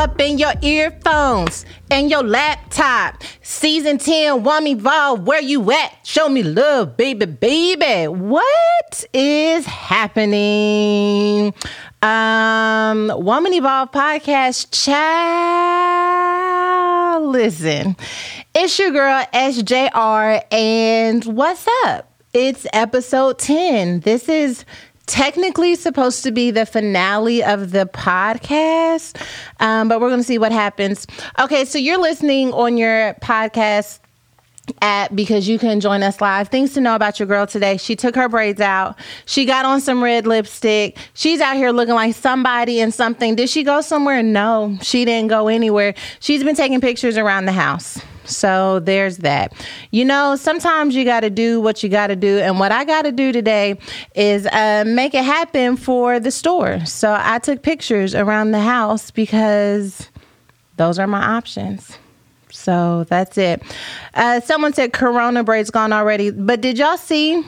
up in your earphones and your laptop. Season 10, Woman Evolve, where you at? Show me love, baby, baby. What is happening? Um, Woman Evolve podcast, child. Listen, it's your girl SJR, and what's up? It's episode 10. This is technically supposed to be the finale of the podcast, um, but we're going to see what happens. Okay, so you're listening on your podcast app because you can join us live. Things to know about your girl today. She took her braids out. She got on some red lipstick. She's out here looking like somebody and something. Did she go somewhere? No, she didn't go anywhere. She's been taking pictures around the house. So there's that. You know, sometimes you got to do what you got to do. And what I got to do today is uh, make it happen for the store. So I took pictures around the house because those are my options. So that's it. Uh, someone said Corona braids gone already, but did y'all see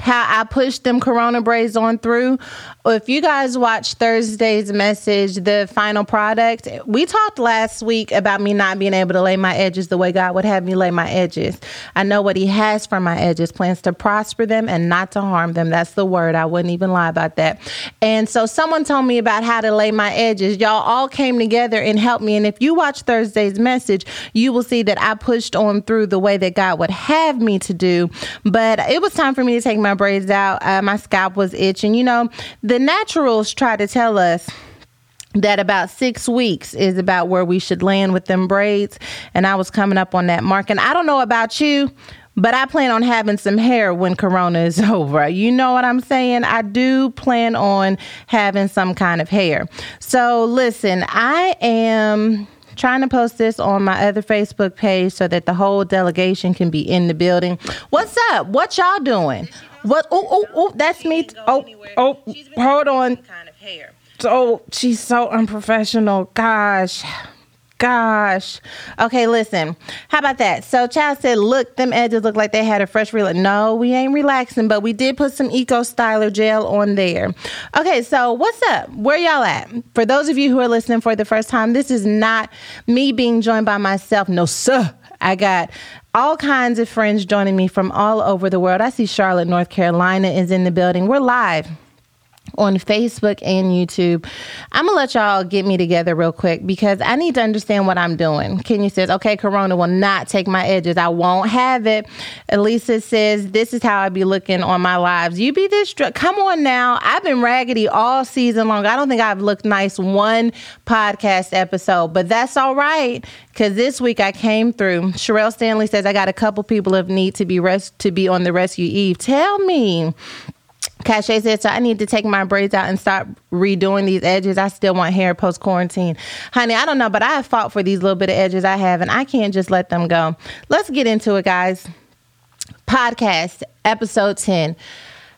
how I pushed them Corona braids on through. If you guys watch Thursday's message, the final product, we talked last week about me not being able to lay my edges the way God would have me lay my edges. I know what He has for my edges, plans to prosper them and not to harm them. That's the word. I wouldn't even lie about that. And so someone told me about how to lay my edges. Y'all all came together and helped me. And if you watch Thursday's message, you will see that I pushed on through the way that God would have me to do. But it was time for me to take my my braids out. Uh, my scalp was itching. You know, the naturals try to tell us that about six weeks is about where we should land with them braids. And I was coming up on that mark. And I don't know about you, but I plan on having some hair when Corona is over. You know what I'm saying? I do plan on having some kind of hair. So listen, I am trying to post this on my other Facebook page so that the whole delegation can be in the building. What's up? What y'all doing? What? Oh, oh, oh, that's me. Oh, oh, hold on. Oh, she's so unprofessional. Gosh. Gosh. Okay, listen. How about that? So Child said, look, them edges look like they had a fresh relax. No, we ain't relaxing, but we did put some Eco Styler gel on there. Okay, so what's up? Where y'all at? For those of you who are listening for the first time, this is not me being joined by myself. No, sir. I got all kinds of friends joining me from all over the world. I see Charlotte, North Carolina is in the building. We're live on Facebook and YouTube. I'm gonna let y'all get me together real quick because I need to understand what I'm doing. Kenya says, okay, Corona will not take my edges. I won't have it. Elisa says, this is how I be looking on my lives. You be this, dr- come on now. I've been raggedy all season long. I don't think I've looked nice one podcast episode, but that's all right because this week I came through. Sherelle Stanley says, I got a couple people of need to be rest to be on the rescue eve. Tell me Cache said, so I need to take my braids out and start redoing these edges. I still want hair post quarantine. Honey, I don't know, but I have fought for these little bit of edges I have, and I can't just let them go. Let's get into it, guys. Podcast, episode 10.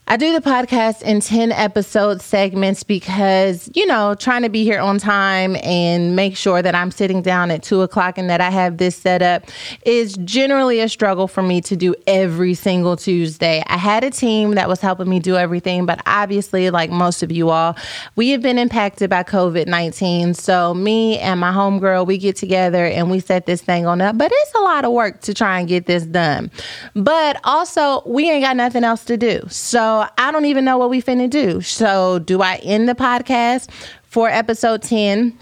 I do the podcast in 10 episode segments because, you know, trying to be here on time and make sure that I'm sitting down at two o'clock and that I have this set up is generally a struggle for me to do every single Tuesday. I had a team that was helping me do everything, but obviously, like most of you all, we have been impacted by COVID 19. So, me and my homegirl, we get together and we set this thing on up, but it's a lot of work to try and get this done. But also, we ain't got nothing else to do. So, I don't even know what we finna do. So do I end the podcast for episode 10?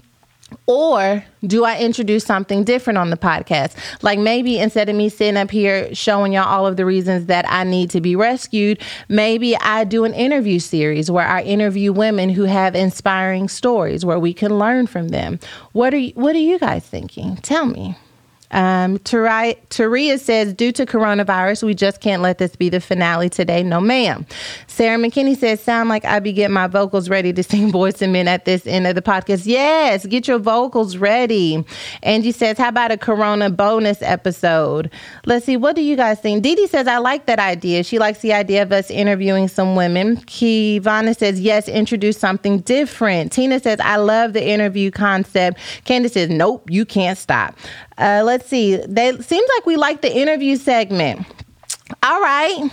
Or do I introduce something different on the podcast? Like maybe instead of me sitting up here showing y'all all of the reasons that I need to be rescued, maybe I do an interview series where I interview women who have inspiring stories where we can learn from them. What are you, what are you guys thinking? Tell me. Um, Taria says, due to coronavirus, we just can't let this be the finale today. No, ma'am. Sarah McKinney says, sound like I be getting my vocals ready to sing Boyz and Men at this end of the podcast. Yes, get your vocals ready. Angie says, how about a corona bonus episode? Let's see, what do you guys think? Dee Dee says, I like that idea. She likes the idea of us interviewing some women. Kivana says, yes, introduce something different. Tina says, I love the interview concept. Candace says, nope, you can't stop. Uh, let's see. They seems like we like the interview segment. All right.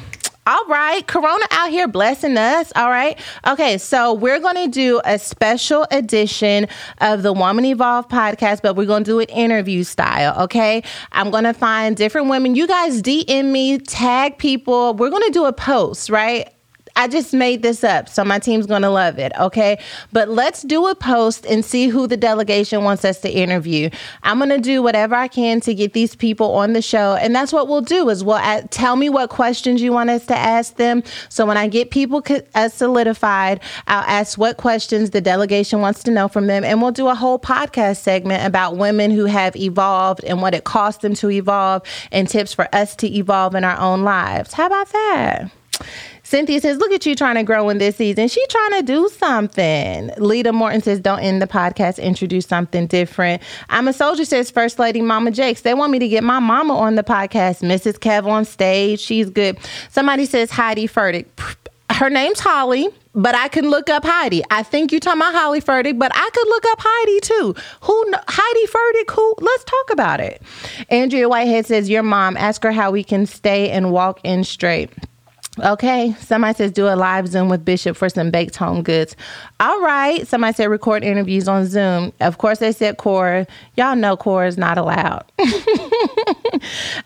All right, Corona out here blessing us. All right. Okay, so we're going to do a special edition of the Woman Evolve podcast, but we're going to do it interview style. Okay. I'm going to find different women. You guys DM me, tag people. We're going to do a post, right? I just made this up, so my team's going to love it. Okay. But let's do a post and see who the delegation wants us to interview. I'm going to do whatever I can to get these people on the show. And that's what we'll do is we'll tell me what questions you want us to ask them. So when I get people uh, solidified, I'll ask what questions the delegation wants to know from them. And we'll do a whole podcast segment about women who have evolved and what it costs them to evolve and tips for us to evolve in our own lives. How about that? Cynthia says, Look at you trying to grow in this season. She trying to do something. Lita Morton says, Don't end the podcast, introduce something different. I'm a soldier says, First Lady Mama Jakes. They want me to get my mama on the podcast. Mrs. Kev on stage. She's good. Somebody says, Heidi Furtick. Her name's Holly but I can look up Heidi. I think you're talking about Holly Furtick, but I could look up Heidi too. Who Heidi Furtick? Who? Let's talk about it. Andrea Whitehead says, "Your mom. Ask her how we can stay and walk in straight." Okay, somebody says do a live Zoom with Bishop for some baked home goods. All right, somebody said record interviews on Zoom. Of course, they said Core. Y'all know Core is not allowed.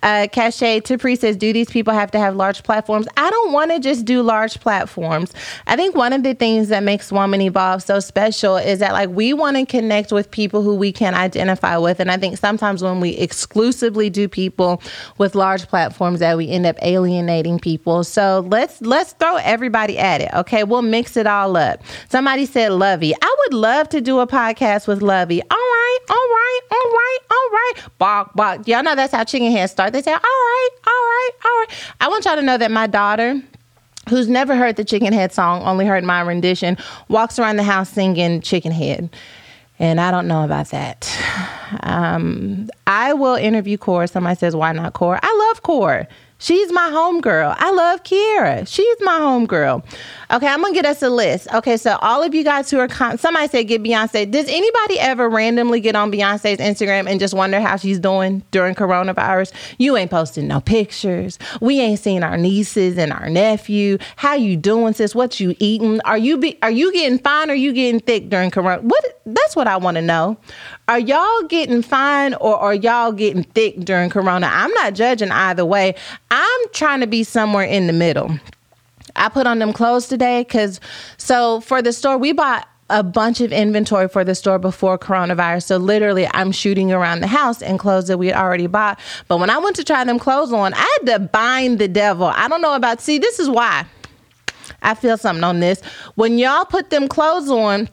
uh, Cache Tipri says, do these people have to have large platforms? I don't want to just do large platforms. I think one of the things that makes Woman Evolve so special is that like we want to connect with people who we can identify with, and I think sometimes when we exclusively do people with large platforms, that we end up alienating people. So let's let's throw everybody at it. Okay, we'll mix it all up. Somebody said Lovey. I would love to do a podcast with Lovey. All right, all right, all right, all right. Bark, bark. Y'all know that's how chicken heads start. They say, all right, all right, all right. I want y'all to know that my daughter who's never heard the chicken head song only heard my rendition walks around the house singing chicken head and i don't know about that um, i will interview core somebody says why not core i love core She's my homegirl. I love Kiera. She's my homegirl. Okay, I'm gonna get us a list. Okay, so all of you guys who are con- somebody said get Beyonce. Does anybody ever randomly get on Beyonce's Instagram and just wonder how she's doing during coronavirus? You ain't posting no pictures. We ain't seen our nieces and our nephew. How you doing, sis? What you eating? Are you be are you getting fine or you getting thick during corona? What that's what I want to know. Are y'all getting fine or are y'all getting thick during corona? I'm not judging either way. I'm trying to be somewhere in the middle. I put on them clothes today because so for the store we bought a bunch of inventory for the store before coronavirus. So literally, I'm shooting around the house in clothes that we had already bought. But when I went to try them clothes on, I had to bind the devil. I don't know about. See, this is why I feel something on this. When y'all put them clothes on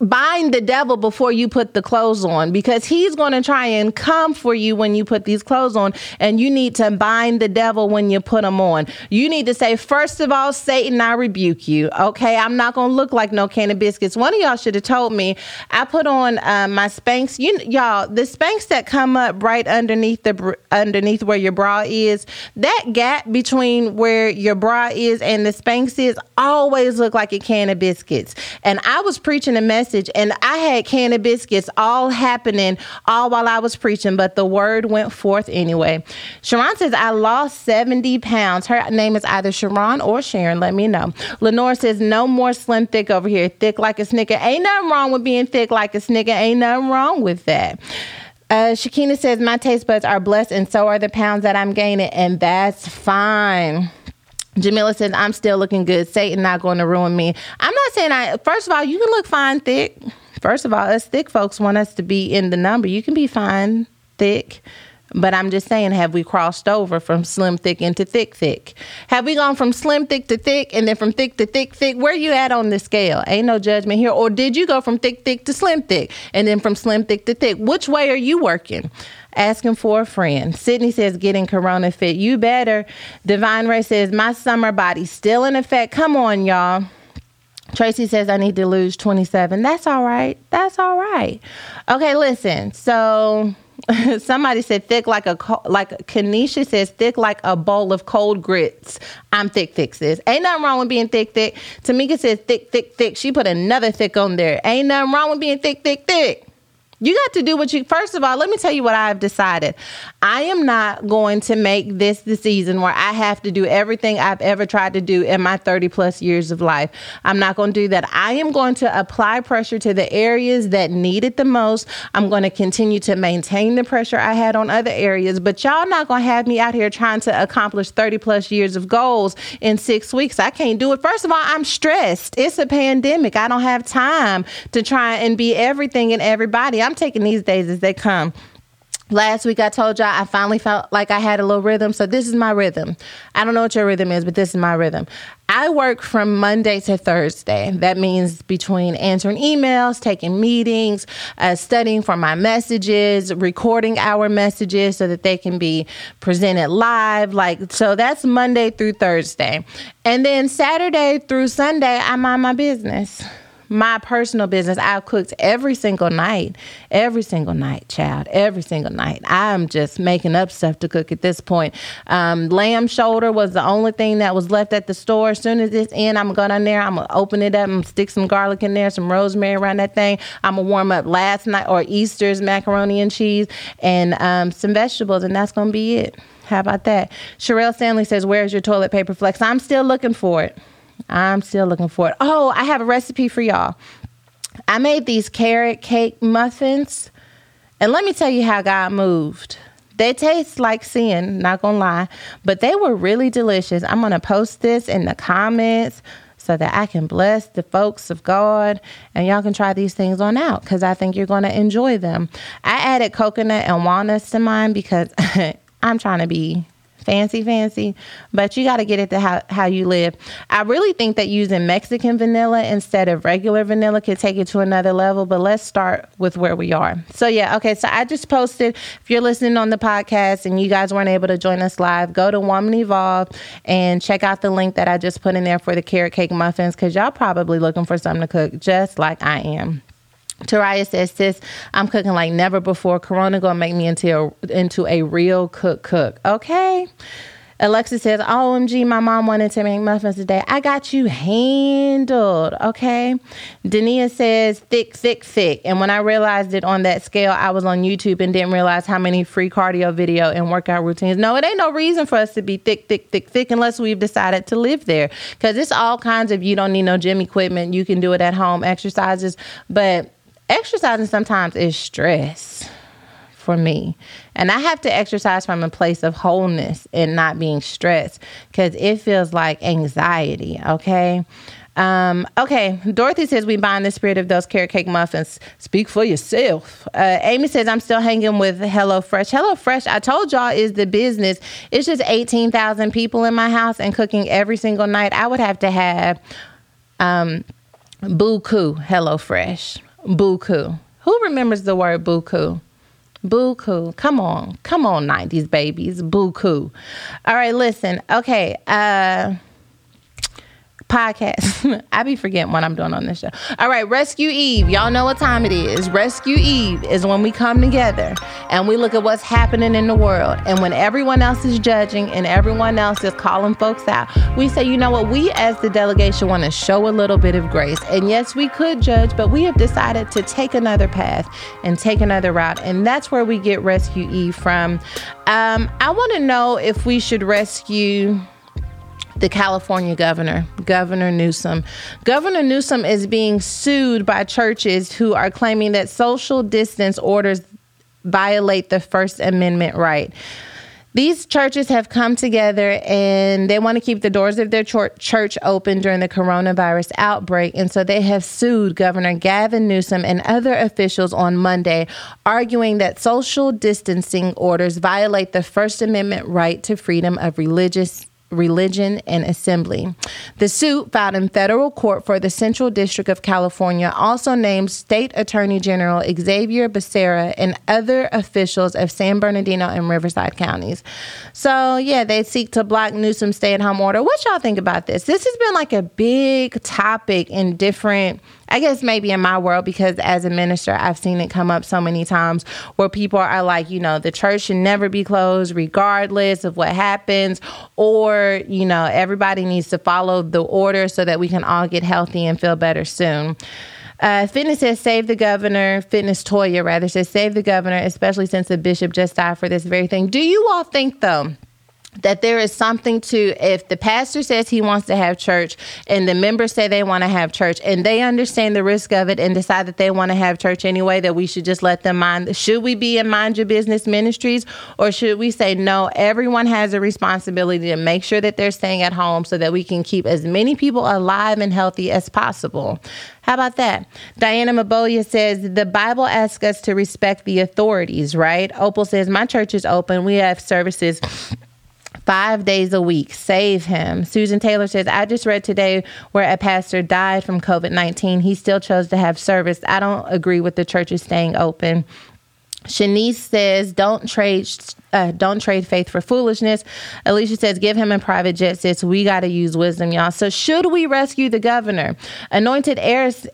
bind the devil before you put the clothes on because he's going to try and come for you when you put these clothes on and you need to bind the devil when you put them on. You need to say first of all satan i rebuke you okay? I'm not going to look like no can of biscuits. One of y'all should have told me i put on uh, my spanx you y'all the spanx that come up right underneath the underneath where your bra is that gap between where your bra is and the spanx is always look like a can of biscuits. And i was preaching a message message, and I had can of biscuits all happening all while I was preaching, but the word went forth anyway. Sharon says, I lost 70 pounds. Her name is either Sharon or Sharon. Let me know. Lenore says, No more slim thick over here. Thick like a snicker. Ain't nothing wrong with being thick like a snicker. Ain't nothing wrong with that. Uh, Shakina says, My taste buds are blessed, and so are the pounds that I'm gaining, and that's fine. Jamila says, I'm still looking good. Satan not going to ruin me. I'm not saying I, first of all, you can look fine thick. First of all, us thick folks want us to be in the number. You can be fine thick. But I'm just saying, have we crossed over from slim thick into thick thick? Have we gone from slim thick to thick and then from thick to thick thick? Where you at on the scale? Ain't no judgment here. Or did you go from thick thick to slim thick and then from slim thick to thick? Which way are you working? Asking for a friend. Sydney says, getting corona fit. You better. Divine Ray says, my summer body still in effect. Come on, y'all. Tracy says I need to lose 27. That's all right. That's all right. Okay, listen. So somebody said thick like a like Kanisha says thick like a bowl of cold grits. I'm thick thick sis. Ain't nothing wrong with being thick thick. Tamika says thick thick thick. She put another thick on there. Ain't nothing wrong with being thick thick thick. You got to do what you, first of all, let me tell you what I've decided. I am not going to make this the season where I have to do everything I've ever tried to do in my 30 plus years of life. I'm not going to do that. I am going to apply pressure to the areas that need it the most. I'm going to continue to maintain the pressure I had on other areas, but y'all not going to have me out here trying to accomplish 30 plus years of goals in six weeks. I can't do it. First of all, I'm stressed. It's a pandemic. I don't have time to try and be everything and everybody. I'm I'm taking these days as they come. Last week I told y'all I finally felt like I had a little rhythm. So this is my rhythm. I don't know what your rhythm is, but this is my rhythm. I work from Monday to Thursday. That means between answering emails, taking meetings, uh, studying for my messages, recording our messages so that they can be presented live. Like, so that's Monday through Thursday. And then Saturday through Sunday, I'm on my business my personal business, I've cooked every single night, every single night, child, every single night. I'm just making up stuff to cook at this point. Um, lamb shoulder was the only thing that was left at the store. As soon as it's in, I'm gonna go down there, I'm gonna open it up and stick some garlic in there, some rosemary around that thing. I'm gonna warm up last night or Easter's macaroni and cheese and um, some vegetables, and that's gonna be it. How about that? Sherelle Stanley says, Where's your toilet paper flex? I'm still looking for it. I'm still looking for it. Oh, I have a recipe for y'all. I made these carrot cake muffins, and let me tell you how God moved. They taste like sin, not gonna lie, but they were really delicious. I'm gonna post this in the comments so that I can bless the folks of God and y'all can try these things on out because I think you're gonna enjoy them. I added coconut and walnuts to mine because I'm trying to be fancy, fancy, but you got to get it to how, how you live. I really think that using Mexican vanilla instead of regular vanilla could take it to another level, but let's start with where we are. So, yeah, okay, so I just posted, if you're listening on the podcast and you guys weren't able to join us live, go to Woman Evolve and check out the link that I just put in there for the carrot cake muffins because y'all probably looking for something to cook just like I am. Taraya says, "Sis, I'm cooking like never before. Corona gonna make me into a, into a real cook cook." Okay. Alexa says, OMG, my mom wanted to make muffins today. I got you handled. Okay. Dania says, thick, thick, thick. And when I realized it on that scale, I was on YouTube and didn't realize how many free cardio video and workout routines. No, it ain't no reason for us to be thick, thick, thick, thick unless we've decided to live there. Because it's all kinds of, you don't need no gym equipment. You can do it at home exercises. But exercising sometimes is stress for me. And I have to exercise from a place of wholeness and not being stressed because it feels like anxiety, okay? Um, okay, Dorothy says we bind the spirit of those carrot cake muffins. Speak for yourself. Uh, Amy says I'm still hanging with Hello Fresh. Hello Fresh, I told y'all is the business. It's just 18,000 people in my house and cooking every single night. I would have to have um, Buku Hello Fresh. Buku. Who remembers the word buku? Buku. Come on. Come on, 90s babies. Buku. All right, listen. Okay. Uh podcast. I be forgetting what I'm doing on this show. All right, Rescue Eve. Y'all know what time it is. Rescue Eve is when we come together and we look at what's happening in the world. And when everyone else is judging and everyone else is calling folks out, we say, you know what? We as the delegation want to show a little bit of grace. And yes, we could judge, but we have decided to take another path and take another route. And that's where we get Rescue Eve from. Um, I want to know if we should rescue the California governor, Governor Newsom. Governor Newsom is being sued by churches who are claiming that social distance orders violate the First Amendment right. These churches have come together and they want to keep the doors of their church open during the coronavirus outbreak. And so they have sued Governor Gavin Newsom and other officials on Monday, arguing that social distancing orders violate the First Amendment right to freedom of religious religion, and assembly. The suit filed in federal court for the Central District of California also named State Attorney General Xavier Becerra and other officials of San Bernardino and Riverside counties. So, yeah, they seek to block Newsom's stay at home order. What y'all think about this? This has been like a big topic in different I guess maybe in my world, because as a minister, I've seen it come up so many times where people are like, you know, the church should never be closed regardless of what happens, or, you know, everybody needs to follow the order so that we can all get healthy and feel better soon. Uh, Fitness says save the governor. Fitness Toya rather says save the governor, especially since the bishop just died for this very thing. Do you all think though? That there is something to if the pastor says he wants to have church and the members say they want to have church and they understand the risk of it and decide that they want to have church anyway that we should just let them mind should we be in mind your business ministries or should we say no everyone has a responsibility to make sure that they're staying at home so that we can keep as many people alive and healthy as possible how about that? Diana Mabolia says the Bible asks us to respect the authorities, right? Opal says my church is open. We have services five days a week. Save him. Susan Taylor says, I just read today where a pastor died from COVID 19. He still chose to have service. I don't agree with the churches staying open. Shanice says, "Don't trade, uh, don't trade faith for foolishness." Alicia says, "Give him a private jet." Says, "We got to use wisdom, y'all." So, should we rescue the governor? Anointed Eris,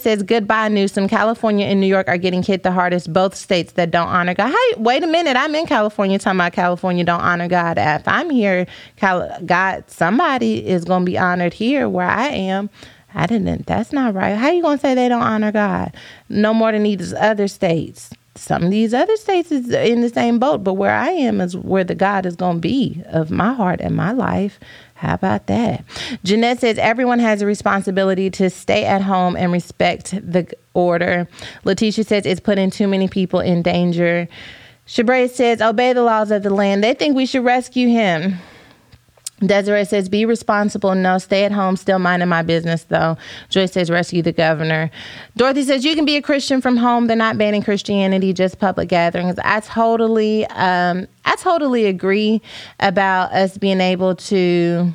says, "Goodbye, Newsom. California and New York are getting hit the hardest. Both states that don't honor God." Hey, wait a minute. I'm in California talking about California don't honor God. If I'm here, God, somebody is going to be honored here where I am. I didn't. That's not right. How you gonna say they don't honor God? No more than these other states some of these other states is in the same boat, but where I am is where the God is going to be of my heart and my life. How about that? Jeanette says everyone has a responsibility to stay at home and respect the order. Letitia says it's putting too many people in danger. Shabray says obey the laws of the land. They think we should rescue him. Desiree says, be responsible. No, stay at home, still minding my business, though. Joyce says, rescue the governor. Dorothy says, you can be a Christian from home. They're not banning Christianity, just public gatherings. I totally, um, I totally agree about us being able to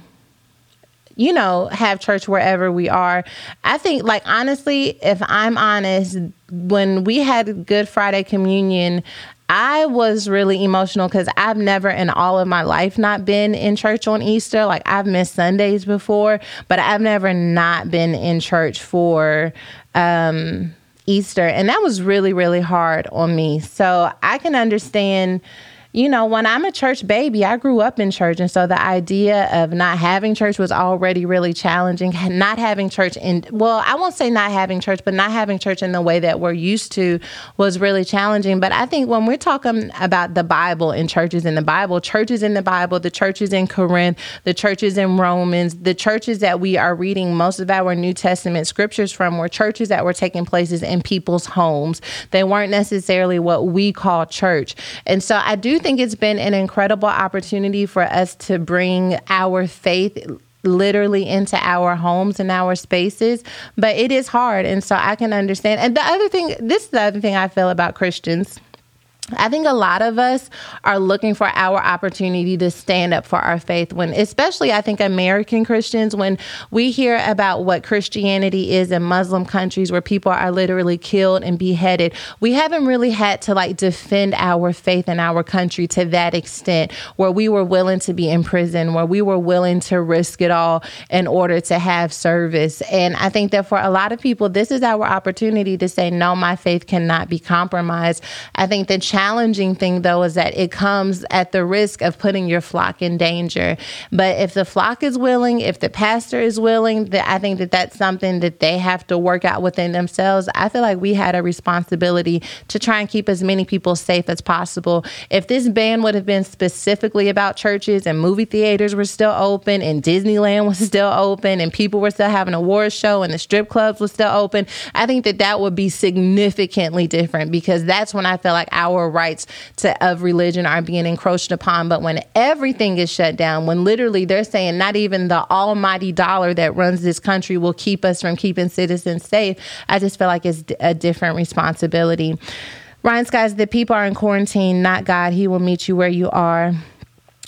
you know, have church wherever we are. I think, like, honestly, if I'm honest, when we had Good Friday communion, I was really emotional because I've never in all of my life not been in church on Easter. Like I've missed Sundays before, but I've never not been in church for um, Easter. And that was really, really hard on me. So I can understand you know, when I'm a church baby, I grew up in church. And so the idea of not having church was already really challenging. Not having church in, well, I won't say not having church, but not having church in the way that we're used to was really challenging. But I think when we're talking about the Bible and churches in the Bible, churches in the Bible, the churches in Corinth, the churches in Romans, the churches that we are reading most of our New Testament scriptures from were churches that were taking places in people's homes. They weren't necessarily what we call church. And so I do think it's been an incredible opportunity for us to bring our faith literally into our homes and our spaces but it is hard and so i can understand. And the other thing this is the other thing i feel about christians I think a lot of us are looking for our opportunity to stand up for our faith when especially I think American Christians when we hear about what Christianity is in Muslim countries where people are literally killed and beheaded. We haven't really had to like defend our faith in our country to that extent where we were willing to be in prison where we were willing to risk it all in order to have service. And I think that for a lot of people this is our opportunity to say no my faith cannot be compromised. I think that challenging thing, though, is that it comes at the risk of putting your flock in danger. But if the flock is willing, if the pastor is willing, that I think that that's something that they have to work out within themselves. I feel like we had a responsibility to try and keep as many people safe as possible. If this ban would have been specifically about churches and movie theaters were still open and Disneyland was still open and people were still having a war show and the strip clubs were still open, I think that that would be significantly different because that's when I feel like our rights to of religion are being encroached upon. But when everything is shut down, when literally they're saying not even the almighty dollar that runs this country will keep us from keeping citizens safe, I just feel like it's a different responsibility. Ryan Skies, the people are in quarantine, not God. He will meet you where you are.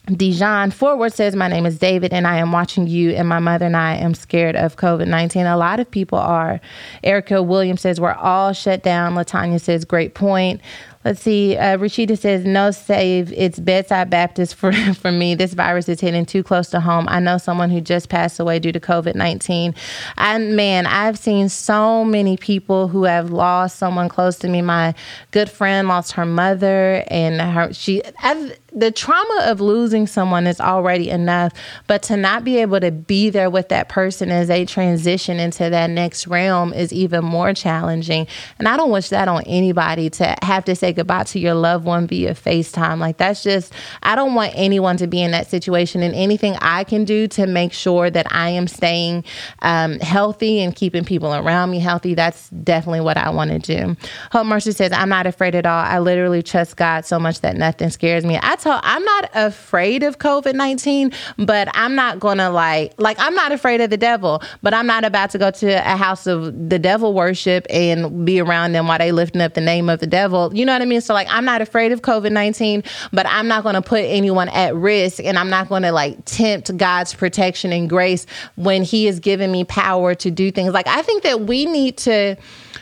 Dijon Forward says, My name is David, and I am watching you, and my mother and I am scared of COVID 19. A lot of people are. Erica Williams says, We're all shut down. Latanya says, Great point. Let's see. Uh, Rashida says, no save. It's bedside Baptist for, for me. This virus is hitting too close to home. I know someone who just passed away due to COVID 19. And man, I've seen so many people who have lost someone close to me. My good friend lost her mother, and her, she, I've, the trauma of losing someone is already enough, but to not be able to be there with that person as they transition into that next realm is even more challenging. And I don't wish that on anybody to have to say goodbye to your loved one via FaceTime. Like that's just, I don't want anyone to be in that situation. And anything I can do to make sure that I am staying um, healthy and keeping people around me healthy, that's definitely what I want to do. Hope Mercer says, I'm not afraid at all. I literally trust God so much that nothing scares me. I told, I'm not afraid of COVID 19, but I'm not to like, like, I'm not afraid of the devil, but I'm not about to go to a house of the devil worship and be around them while they lifting up the name of the devil. You know what I mean? So, like, I'm not afraid of COVID 19, but I'm not to put anyone at risk and I'm not to like tempt God's protection and grace when He has given me power to do things. Like, I think that we need to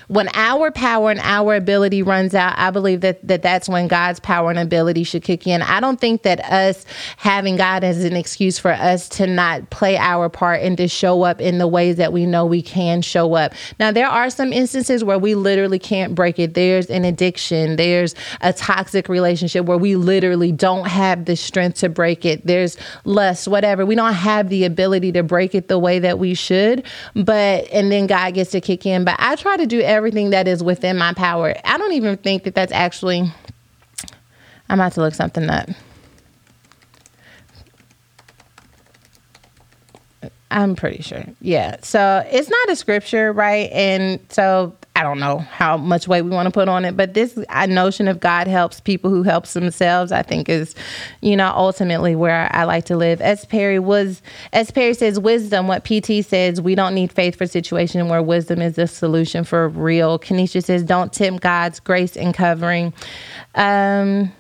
when our power and our ability runs out, I believe that, that that's when God's power and ability should kick in. I don't think that us having God as an excuse for us to not play our part and to show up in the ways that we know we can show up. Now, there are some instances where we literally can't break it. There's an addiction, there's a toxic relationship where we literally don't have the strength to break it. There's lust, whatever. We don't have the ability to break it the way that we should. But, and then God gets to kick in. But I try to do everything everything that is within my power. I don't even think that that's actually. I'm about to look something up. I'm pretty sure. Yeah. So it's not a scripture, right? And so I don't know how much weight we want to put on it, but this notion of God helps people who helps themselves, I think is, you know, ultimately where I like to live. As Perry was, as Perry says, wisdom, what PT says, we don't need faith for situation where wisdom is the solution for real. Kenesha says, don't tempt God's grace and covering. Um,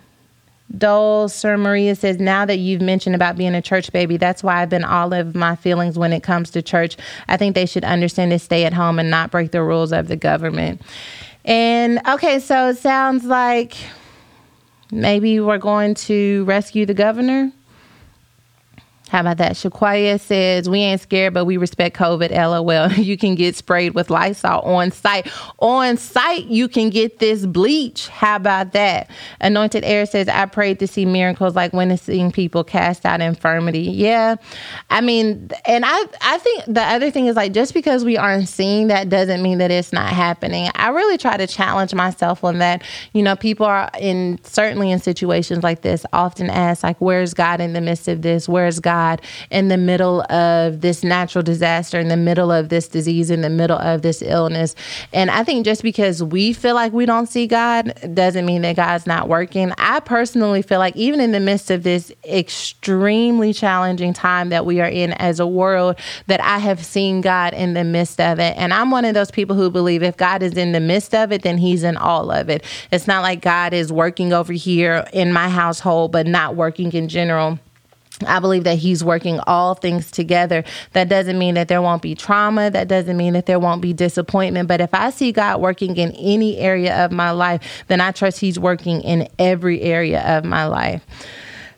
Dole Sir Maria says, now that you've mentioned about being a church baby, that's why I've been all of my feelings when it comes to church. I think they should understand to stay at home and not break the rules of the government. And okay, so it sounds like maybe we're going to rescue the governor. How about that? Shaquaya says, We ain't scared, but we respect COVID. LOL. You can get sprayed with Lysol on site. On site, you can get this bleach. How about that? Anointed Air says, I prayed to see miracles like witnessing people cast out infirmity. Yeah. I mean, and I, I think the other thing is like, just because we aren't seeing that doesn't mean that it's not happening. I really try to challenge myself on that. You know, people are in, certainly in situations like this, often ask, like, where's God in the midst of this? Where's God? God in the middle of this natural disaster, in the middle of this disease, in the middle of this illness. And I think just because we feel like we don't see God doesn't mean that God's not working. I personally feel like even in the midst of this extremely challenging time that we are in as a world, that I have seen God in the midst of it. And I'm one of those people who believe if God is in the midst of it, then He's in all of it. It's not like God is working over here in my household, but not working in general. I believe that he's working all things together. That doesn't mean that there won't be trauma. That doesn't mean that there won't be disappointment. But if I see God working in any area of my life, then I trust he's working in every area of my life.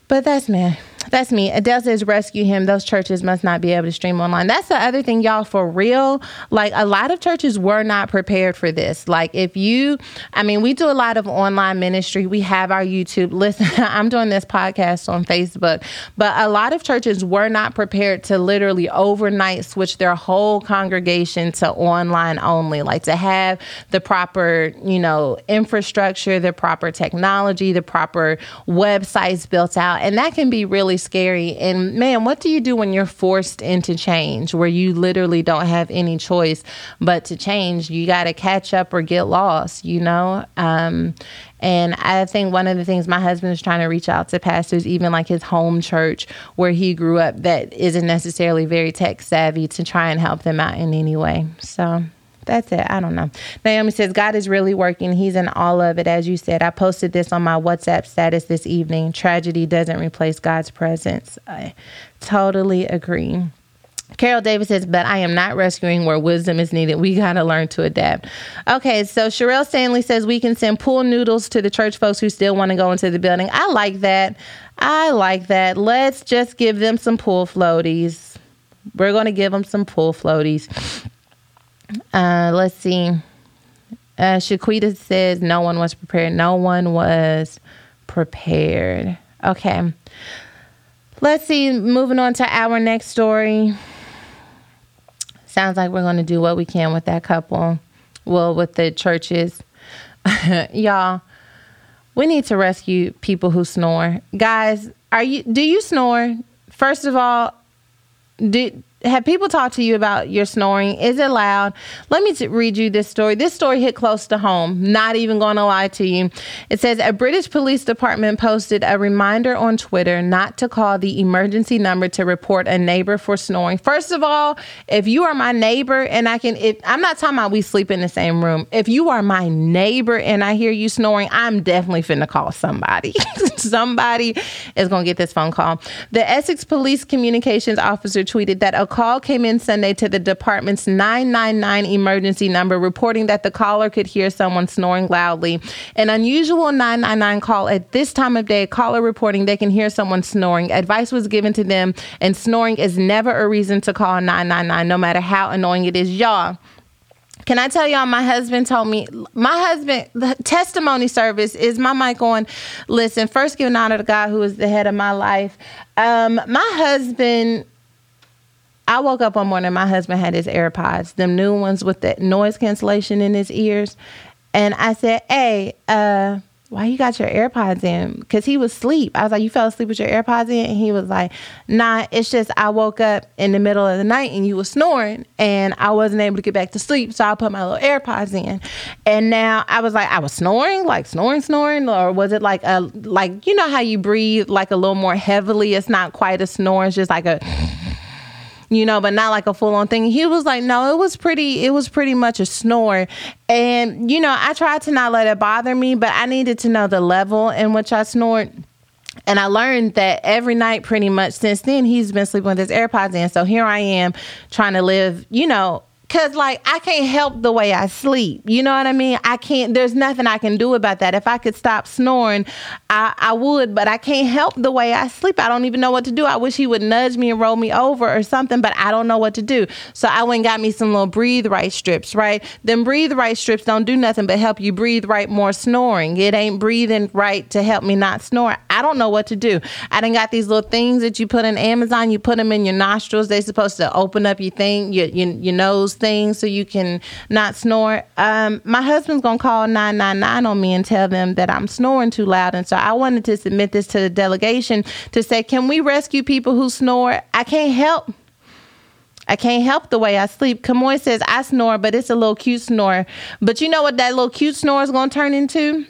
But that's me. That's me. Adele says rescue him. Those churches must not be able to stream online. That's the other thing, y'all, for real. Like a lot of churches were not prepared for this. Like if you, I mean, we do a lot of online ministry. We have our YouTube. Listen, I'm doing this podcast on Facebook, but a lot of churches were not prepared to literally overnight switch their whole congregation to online only. Like to have the proper, you know, infrastructure, the proper technology, the proper websites built out. And that can be really really scary. And man, what do you do when you're forced into change where you literally don't have any choice but to change? You got to catch up or get lost, you know? Um, and I think one of the things my husband is trying to reach out to pastors, even like his home church where he grew up, that isn't necessarily very tech savvy, to try and help them out in any way. So that's it. I don't know. Naomi says, God is really working. He's in all of it. As you said, I posted this on my WhatsApp status this evening. Tragedy doesn't replace God's presence. I totally agree. Carol Davis says, but I am not rescuing where wisdom is needed. We got to learn to adapt. Okay, so Sherelle Stanley says we can send pool noodles to the church folks who still want to go into the building. I like that. I like that. Let's just give them some pool floaties. We're going to give them some pool floaties. Uh, let's see. Uh, Shaquita says no one was prepared. No one was prepared. Okay. Let's see. Moving on to our next story. Sounds like we're going to do what we can with that couple. Well, with the churches. Y'all, we need to rescue people who snore. Guys, are you do you snore? First of all, do have people talked to you about your snoring? Is it loud? Let me t- read you this story. This story hit close to home. Not even going to lie to you. It says a British police department posted a reminder on Twitter not to call the emergency number to report a neighbor for snoring. First of all, if you are my neighbor and I can, if, I'm not talking about we sleep in the same room. If you are my neighbor and I hear you snoring, I'm definitely finna call somebody. somebody is gonna get this phone call. The Essex Police Communications Officer tweeted that a call came in Sunday to the department's 999 emergency number reporting that the caller could hear someone snoring loudly. An unusual 999 call at this time of day, caller reporting they can hear someone snoring. Advice was given to them, and snoring is never a reason to call 999, no matter how annoying it is. Y'all, can I tell y'all? My husband told me, my husband, the testimony service is my mic on. Listen, first giving honor to God, who is the head of my life. Um, my husband I woke up one morning, my husband had his AirPods, them new ones with the noise cancellation in his ears. And I said, Hey, uh, why you got your AirPods in? Because he was asleep. I was like, You fell asleep with your AirPods in? And he was like, Nah, it's just I woke up in the middle of the night and you were snoring and I wasn't able to get back to sleep. So I put my little AirPods in. And now I was like, I was snoring, like snoring, snoring, or was it like a like you know how you breathe like a little more heavily? It's not quite a snore, it's just like a you know, but not like a full on thing. He was like, no, it was pretty, it was pretty much a snore. And, you know, I tried to not let it bother me, but I needed to know the level in which I snored. And I learned that every night, pretty much since then, he's been sleeping with his AirPods in. So here I am trying to live, you know, Cause like I can't help the way I sleep. You know what I mean? I can't there's nothing I can do about that. If I could stop snoring, I, I would, but I can't help the way I sleep. I don't even know what to do. I wish he would nudge me and roll me over or something, but I don't know what to do. So I went got me some little breathe right strips, right? Them breathe right strips don't do nothing but help you breathe right more snoring. It ain't breathing right to help me not snore. I don't know what to do. I done got these little things that you put in Amazon. You put them in your nostrils. They supposed to open up your thing, your your, your nose things so you can not snore. Um, my husband's gonna call 999 on me and tell them that I'm snoring too loud. And so I wanted to submit this to the delegation to say, can we rescue people who snore? I can't help. I can't help the way I sleep. Kamoy says I snore, but it's a little cute snore. But you know what that little cute snore is gonna turn into?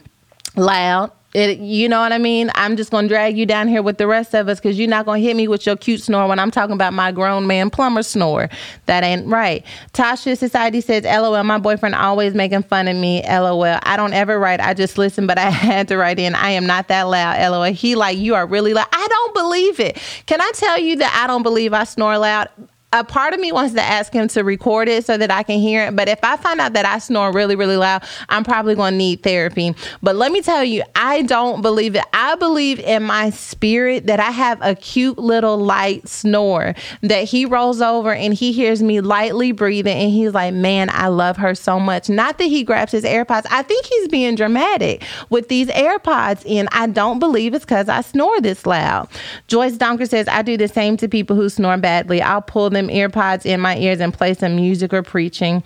Loud. It, you know what I mean? I'm just gonna drag you down here with the rest of us because you're not gonna hit me with your cute snore when I'm talking about my grown man plumber snore. That ain't right. Tasha Society says, LOL, my boyfriend always making fun of me. LOL. I don't ever write. I just listen, but I had to write in. I am not that loud. LOL. He like, you are really loud. I don't believe it. Can I tell you that I don't believe I snore loud? A part of me wants to ask him to record it so that I can hear it. But if I find out that I snore really, really loud, I'm probably going to need therapy. But let me tell you, I don't believe it. I believe in my spirit that I have a cute little light snore that he rolls over and he hears me lightly breathing and he's like, man, I love her so much. Not that he grabs his AirPods. I think he's being dramatic with these AirPods in. I don't believe it's because I snore this loud. Joyce Donker says, I do the same to people who snore badly. I'll pull them earpods in my ears and play some music or preaching.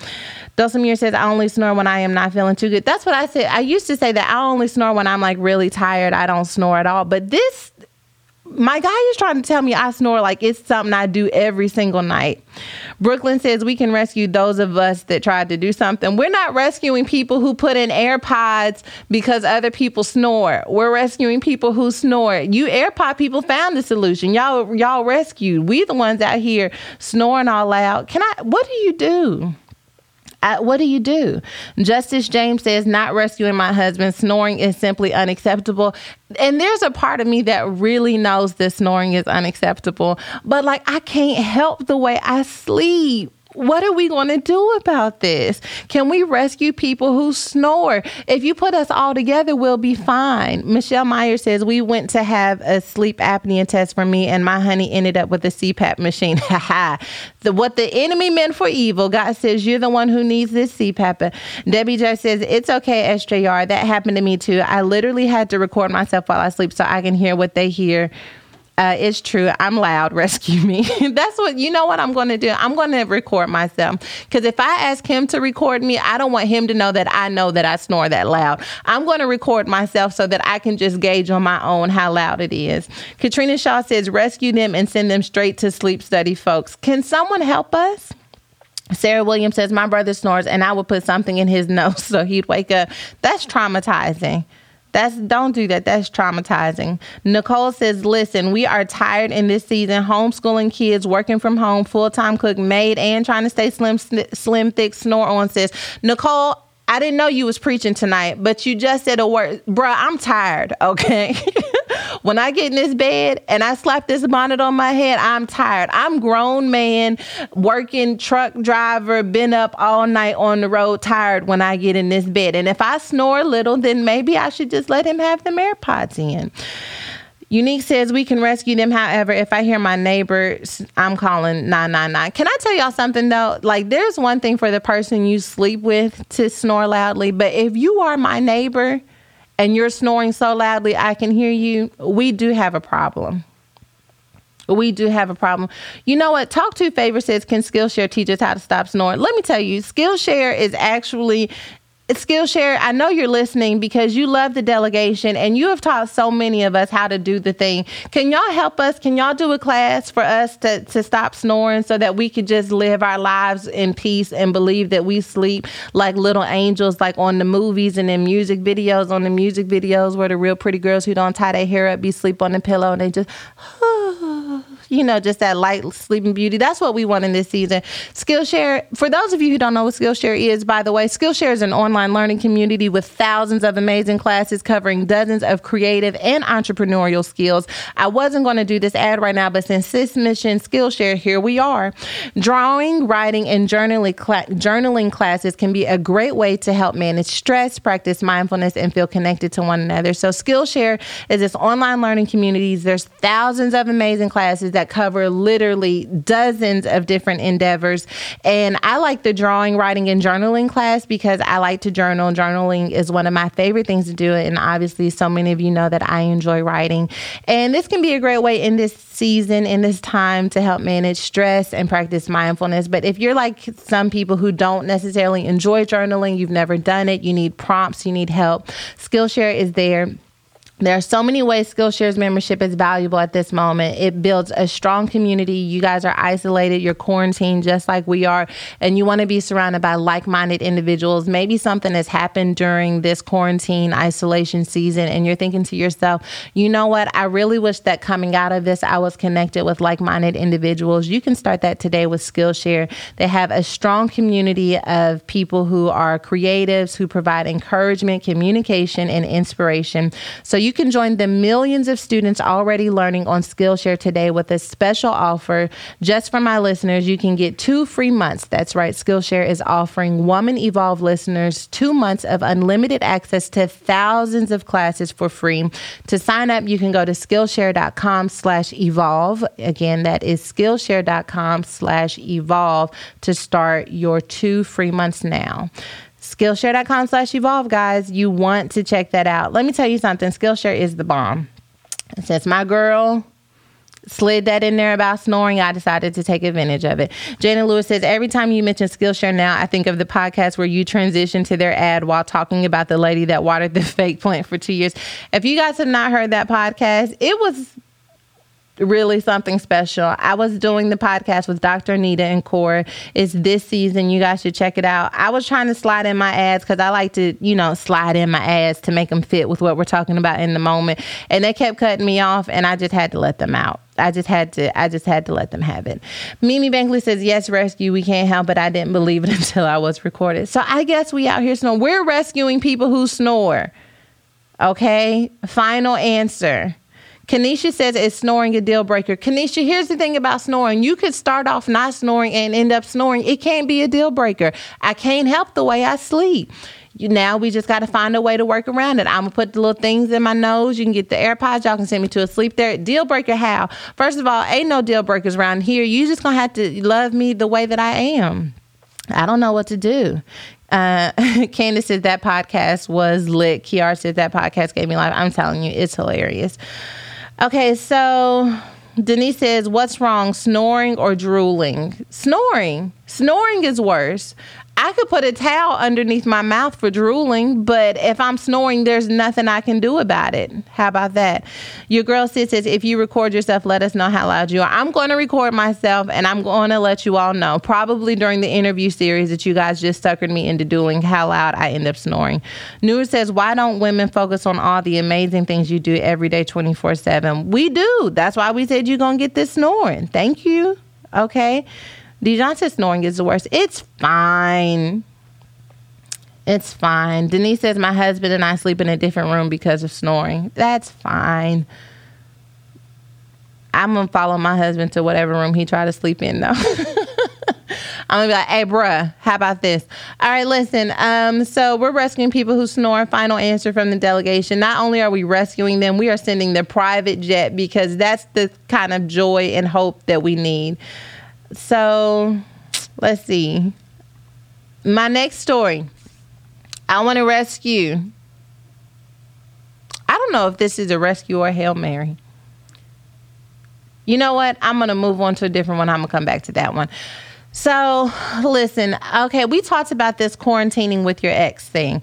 Dulcimere says, I only snore when I am not feeling too good. That's what I said. I used to say that I only snore when I'm like really tired. I don't snore at all. But this my guy is trying to tell me I snore like it's something I do every single night. Brooklyn says we can rescue those of us that tried to do something. We're not rescuing people who put in AirPods because other people snore. We're rescuing people who snore. You AirPod people found the solution. Y'all y'all rescued. We the ones out here snoring all loud. Can I what do you do? I, what do you do? Justice James says, not rescuing my husband. Snoring is simply unacceptable. And there's a part of me that really knows that snoring is unacceptable, but like I can't help the way I sleep what are we going to do about this? Can we rescue people who snore? If you put us all together, we'll be fine. Michelle Meyer says, We went to have a sleep apnea test for me, and my honey ended up with a CPAP machine. Ha the, what the enemy meant for evil, God says, You're the one who needs this CPAP. Debbie just says, It's okay, SJR. That happened to me too. I literally had to record myself while I sleep so I can hear what they hear uh, it's true. I'm loud. Rescue me. That's what you know. What I'm going to do? I'm going to record myself because if I ask him to record me, I don't want him to know that I know that I snore that loud. I'm going to record myself so that I can just gauge on my own how loud it is. Katrina Shaw says, "Rescue them and send them straight to sleep study." Folks, can someone help us? Sarah Williams says, My brother snores, and I would put something in his nose so he'd wake up. That's traumatizing. That's don't do that. That's traumatizing. Nicole says, "Listen, we are tired in this season, homeschooling kids, working from home, full time cook, maid, and trying to stay slim, slim, thick. Snore on, sis. Nicole, I didn't know you was preaching tonight, but you just said a word, bruh. I'm tired. Okay." when I get in this bed and I slap this bonnet on my head, I'm tired. I'm grown man, working truck driver, been up all night on the road, tired when I get in this bed. And if I snore a little, then maybe I should just let him have the AirPods in. Unique says we can rescue them. However, if I hear my neighbors, I'm calling 999. Can I tell y'all something though? Like, there's one thing for the person you sleep with to snore loudly, but if you are my neighbor and you're snoring so loudly I can hear you, we do have a problem. We do have a problem. You know what? Talk to Favor says, Can Skillshare teach us how to stop snoring? Let me tell you, Skillshare is actually Skillshare, I know you're listening because you love the delegation and you have taught so many of us how to do the thing. Can y'all help us? Can y'all do a class for us to, to stop snoring so that we could just live our lives in peace and believe that we sleep like little angels, like on the movies and in music videos, on the music videos where the real pretty girls who don't tie their hair up be sleep on the pillow and they just, you know, just that light sleeping beauty. That's what we want in this season. Skillshare, for those of you who don't know what Skillshare is, by the way, Skillshare is an online learning community with thousands of amazing classes covering dozens of creative and entrepreneurial skills. I wasn't going to do this ad right now, but since this mission Skillshare, here we are. Drawing, writing, and journaling, cl- journaling classes can be a great way to help manage stress, practice mindfulness, and feel connected to one another. So Skillshare is this online learning communities. There's thousands of amazing classes that cover literally dozens of different endeavors. And I like the drawing, writing, and journaling class because I like to journal. Journaling is one of my favorite things to do. And obviously, so many of you know that I enjoy writing. And this can be a great way in this season, in this time, to help manage stress and practice mindfulness. But if you're like some people who don't necessarily enjoy journaling, you've never done it, you need prompts, you need help, Skillshare is there there are so many ways Skillshare's membership is valuable at this moment. It builds a strong community. You guys are isolated, you're quarantined just like we are, and you want to be surrounded by like minded individuals. Maybe something has happened during this quarantine isolation season, and you're thinking to yourself, you know what? I really wish that coming out of this, I was connected with like minded individuals. You can start that today with Skillshare. They have a strong community of people who are creatives, who provide encouragement, communication, and inspiration. So you you can join the millions of students already learning on Skillshare today with a special offer. Just for my listeners, you can get two free months. That's right. Skillshare is offering Woman Evolve listeners two months of unlimited access to thousands of classes for free. To sign up, you can go to Skillshare.com slash evolve. Again, that is Skillshare.com slash evolve to start your two free months now. Skillshare.com slash evolve, guys. You want to check that out. Let me tell you something Skillshare is the bomb. Since my girl slid that in there about snoring, I decided to take advantage of it. Jana Lewis says, Every time you mention Skillshare now, I think of the podcast where you transition to their ad while talking about the lady that watered the fake plant for two years. If you guys have not heard that podcast, it was really something special. I was doing the podcast with Dr. Anita and Cora. It's this season. You guys should check it out. I was trying to slide in my ads because I like to, you know, slide in my ads to make them fit with what we're talking about in the moment. And they kept cutting me off, and I just had to let them out. I just had to I just had to let them have it. Mimi Bankley says, Yes, rescue, we can't help, but I didn't believe it until I was recorded. So I guess we out here snoring. We're rescuing people who snore. Okay? Final answer. Kanisha says, Is snoring a deal breaker? Kanisha, here's the thing about snoring. You could start off not snoring and end up snoring. It can't be a deal breaker. I can't help the way I sleep. You, now we just got to find a way to work around it. I'm gonna put the little things in my nose. You can get the AirPods. Y'all can send me to a sleep there. Deal breaker? How? First of all, ain't no deal breakers around here. You just gonna have to love me the way that I am. I don't know what to do. Uh, Candace said that podcast was lit. Kiara said that podcast gave me life. I'm telling you, it's hilarious. Okay, so Denise says, What's wrong, snoring or drooling? Snoring. Snoring is worse. I could put a towel underneath my mouth for drooling, but if I'm snoring, there's nothing I can do about it. How about that? Your girl sis says, if you record yourself, let us know how loud you are. I'm going to record myself and I'm going to let you all know, probably during the interview series that you guys just suckered me into doing, how loud I end up snoring. Newer says, why don't women focus on all the amazing things you do every day, 24 7? We do. That's why we said you're going to get this snoring. Thank you. Okay. Says snoring is the worst. It's fine. It's fine. Denise says my husband and I sleep in a different room because of snoring. That's fine. I'm gonna follow my husband to whatever room he try to sleep in though. I'm gonna be like, hey bruh, how about this? All right, listen. Um, so we're rescuing people who snore. Final answer from the delegation. Not only are we rescuing them, we are sending the private jet because that's the kind of joy and hope that we need. So let's see. My next story. I want to rescue. I don't know if this is a rescue or a Hail Mary. You know what? I'm going to move on to a different one. I'm going to come back to that one. So, listen, okay, we talked about this quarantining with your ex thing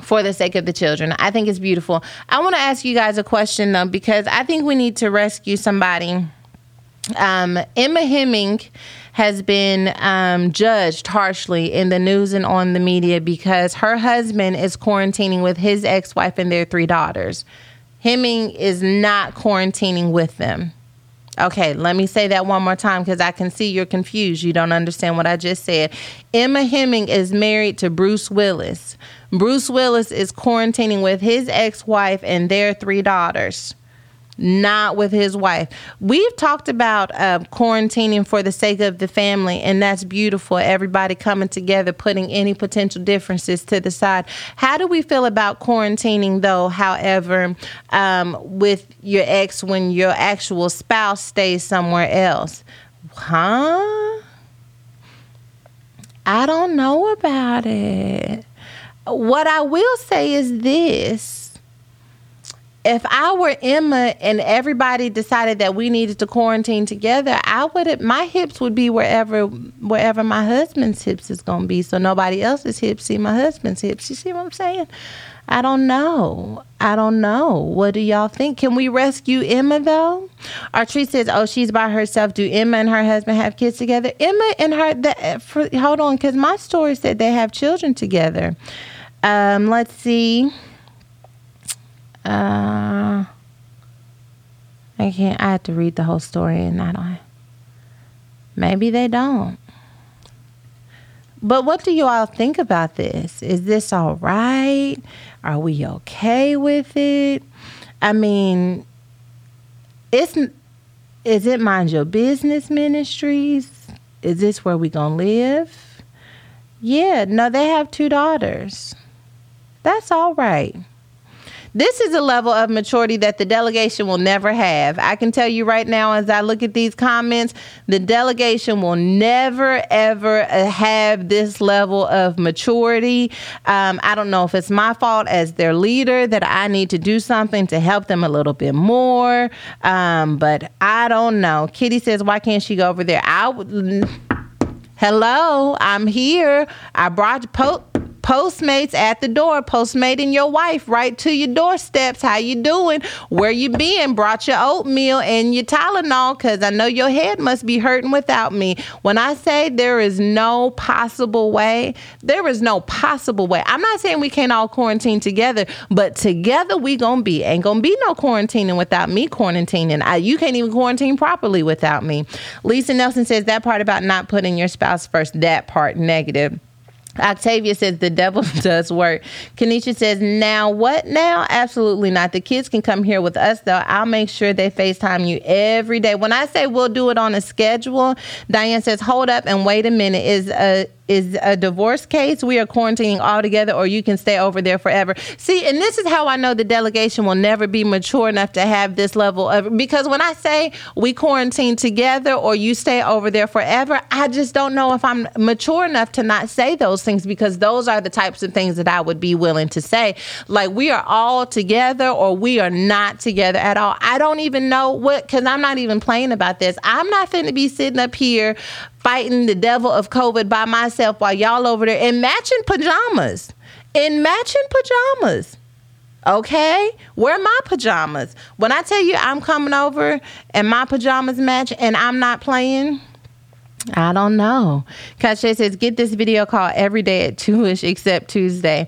for the sake of the children. I think it's beautiful. I want to ask you guys a question though, because I think we need to rescue somebody um, Emma Heming has been um, judged harshly in the news and on the media because her husband is quarantining with his ex wife and their three daughters. Heming is not quarantining with them. Okay, let me say that one more time because I can see you're confused. You don't understand what I just said. Emma Heming is married to Bruce Willis. Bruce Willis is quarantining with his ex wife and their three daughters not with his wife. We've talked about uh, quarantining for the sake of the family, and that's beautiful. Everybody coming together, putting any potential differences to the side. How do we feel about quarantining, though, however, um, with your ex when your actual spouse stays somewhere else? Huh? I don't know about it. What I will say is this if I were Emma and everybody decided that we needed to quarantine together, I would my hips would be wherever wherever my husband's hips is gonna be, so nobody else's hips see my husband's hips. You see what I'm saying? I don't know. I don't know. What do y'all think? Can we rescue Emma though? Artree says, "Oh, she's by herself. Do Emma and her husband have kids together? Emma and her. The, for, hold on, because my story said they have children together. Um, let's see." Uh, I can't. I have to read the whole story, and I don't. Maybe they don't. But what do you all think about this? Is this all right? Are we okay with it? I mean, it's is it mind your business ministries? Is this where we gonna live? Yeah, no, they have two daughters. That's all right. This is a level of maturity that the delegation will never have. I can tell you right now, as I look at these comments, the delegation will never, ever uh, have this level of maturity. Um, I don't know if it's my fault as their leader that I need to do something to help them a little bit more, um, but I don't know. Kitty says, Why can't she go over there? I would. Hello, I'm here. I brought po- Postmates at the door, postmating your wife right to your doorsteps. How you doing? Where you been? Brought your oatmeal and your Tylenol because I know your head must be hurting without me. When I say there is no possible way, there is no possible way. I'm not saying we can't all quarantine together, but together we gonna be. Ain't gonna be no quarantining without me quarantining. I, you can't even quarantine properly without me. Lisa Nelson says that part about not putting your spouse first, that part negative. Octavia says the devil does work. Kenisha says, now what now? Absolutely not. The kids can come here with us though. I'll make sure they FaceTime you every day. When I say we'll do it on a schedule, Diane says, hold up and wait a minute. Is a is a divorce case, we are quarantining all together, or you can stay over there forever. See, and this is how I know the delegation will never be mature enough to have this level of because when I say we quarantine together or you stay over there forever, I just don't know if I'm mature enough to not say those things because those are the types of things that I would be willing to say. Like we are all together or we are not together at all. I don't even know what because I'm not even playing about this. I'm not going to be sitting up here fighting the devil of COVID by myself while y'all over there in matching pajamas. In matching pajamas. Okay? Wear my pajamas? When I tell you I'm coming over and my pajamas match and I'm not playing, I don't know. Kasha says, get this video call every day at 2 ish except Tuesday.